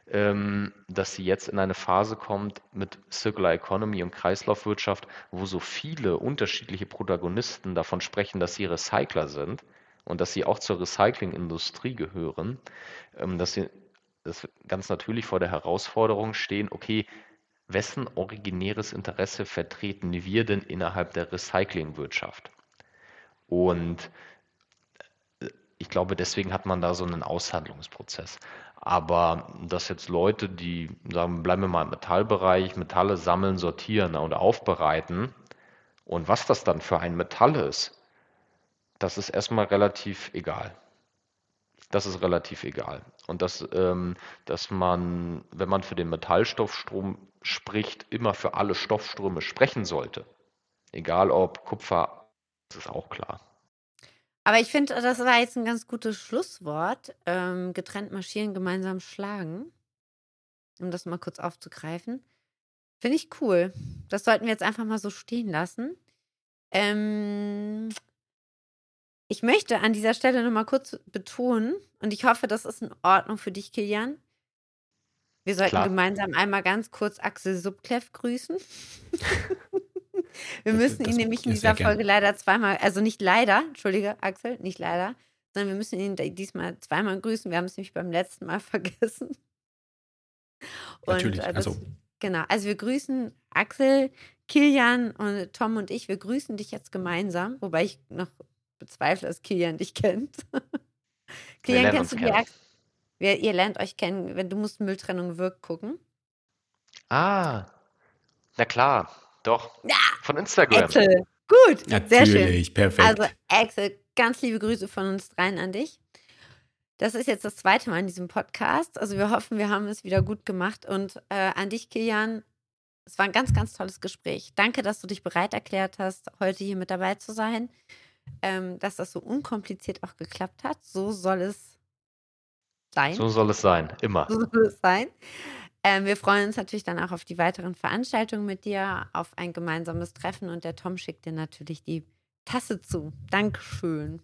ähm, dass sie jetzt in eine Phase kommt mit Circular Economy und Kreislaufwirtschaft, wo so viele unterschiedliche Protagonisten davon sprechen, dass sie Recycler sind und dass sie auch zur Recyclingindustrie gehören, ähm, dass sie dass ganz natürlich vor der Herausforderung stehen, okay, wessen originäres Interesse vertreten wir denn innerhalb der Recyclingwirtschaft? Und äh, ich glaube, deswegen hat man da so einen Aushandlungsprozess. Aber dass jetzt Leute, die sagen, bleiben wir mal im Metallbereich, Metalle sammeln, sortieren und aufbereiten und was das dann für ein Metall ist, das ist erstmal relativ egal. Das ist relativ egal. Und dass, ähm, dass man, wenn man für den Metallstoffstrom spricht, immer für alle Stoffströme sprechen sollte. Egal ob Kupfer, das ist auch klar. Aber ich finde, das war jetzt ein ganz gutes Schlusswort. Ähm, getrennt marschieren, gemeinsam schlagen. Um das mal kurz aufzugreifen. Finde ich cool. Das sollten wir jetzt einfach mal so stehen lassen. Ähm, ich möchte an dieser Stelle nochmal kurz betonen, und ich hoffe, das ist in Ordnung für dich, Kilian. Wir sollten Klar. gemeinsam einmal ganz kurz Axel Subkleff grüßen. wir müssen ihn nämlich in dieser. Folge leider zweimal, also nicht leider, entschuldige, Axel, nicht leider, sondern wir müssen ihn diesmal zweimal grüßen. Wir haben es nämlich beim letzten Mal vergessen. Natürlich, äh, das- also- Genau, also wir grüßen Axel, Kilian und Tom und ich, wir grüßen dich jetzt gemeinsam, wobei ich noch bezweifle, dass Kilian dich kennt. Kilian, kennst du die. Axel? Wir, ihr lernt euch kennen, wenn du musst Mülltrennung wirkt gucken. Ah, na klar, doch. Von Instagram. Axel, gut, sehr schön. Natürlich, perfekt. Also Axel, ganz liebe Grüße von uns dreien an dich. Das ist jetzt das zweite Mal in diesem Podcast. Also wir hoffen, wir haben es wieder gut gemacht. Und äh, an dich, Kilian, es war ein ganz, ganz tolles Gespräch. Danke, dass du dich bereit erklärt hast, heute hier mit dabei zu sein. Ähm, dass das so unkompliziert auch geklappt hat. So soll es sein. So soll es sein, immer. So soll es sein. Ähm, wir freuen uns natürlich dann auch auf die weiteren Veranstaltungen mit dir, auf ein gemeinsames Treffen und der Tom schickt dir natürlich die Tasse zu. Dankeschön.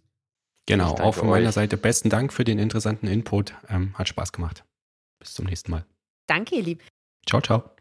genau, auch von meiner euch. Seite besten Dank für den interessanten Input. Ähm, hat Spaß gemacht. Bis zum nächsten Mal. Danke, ihr Lieben. Ciao, ciao.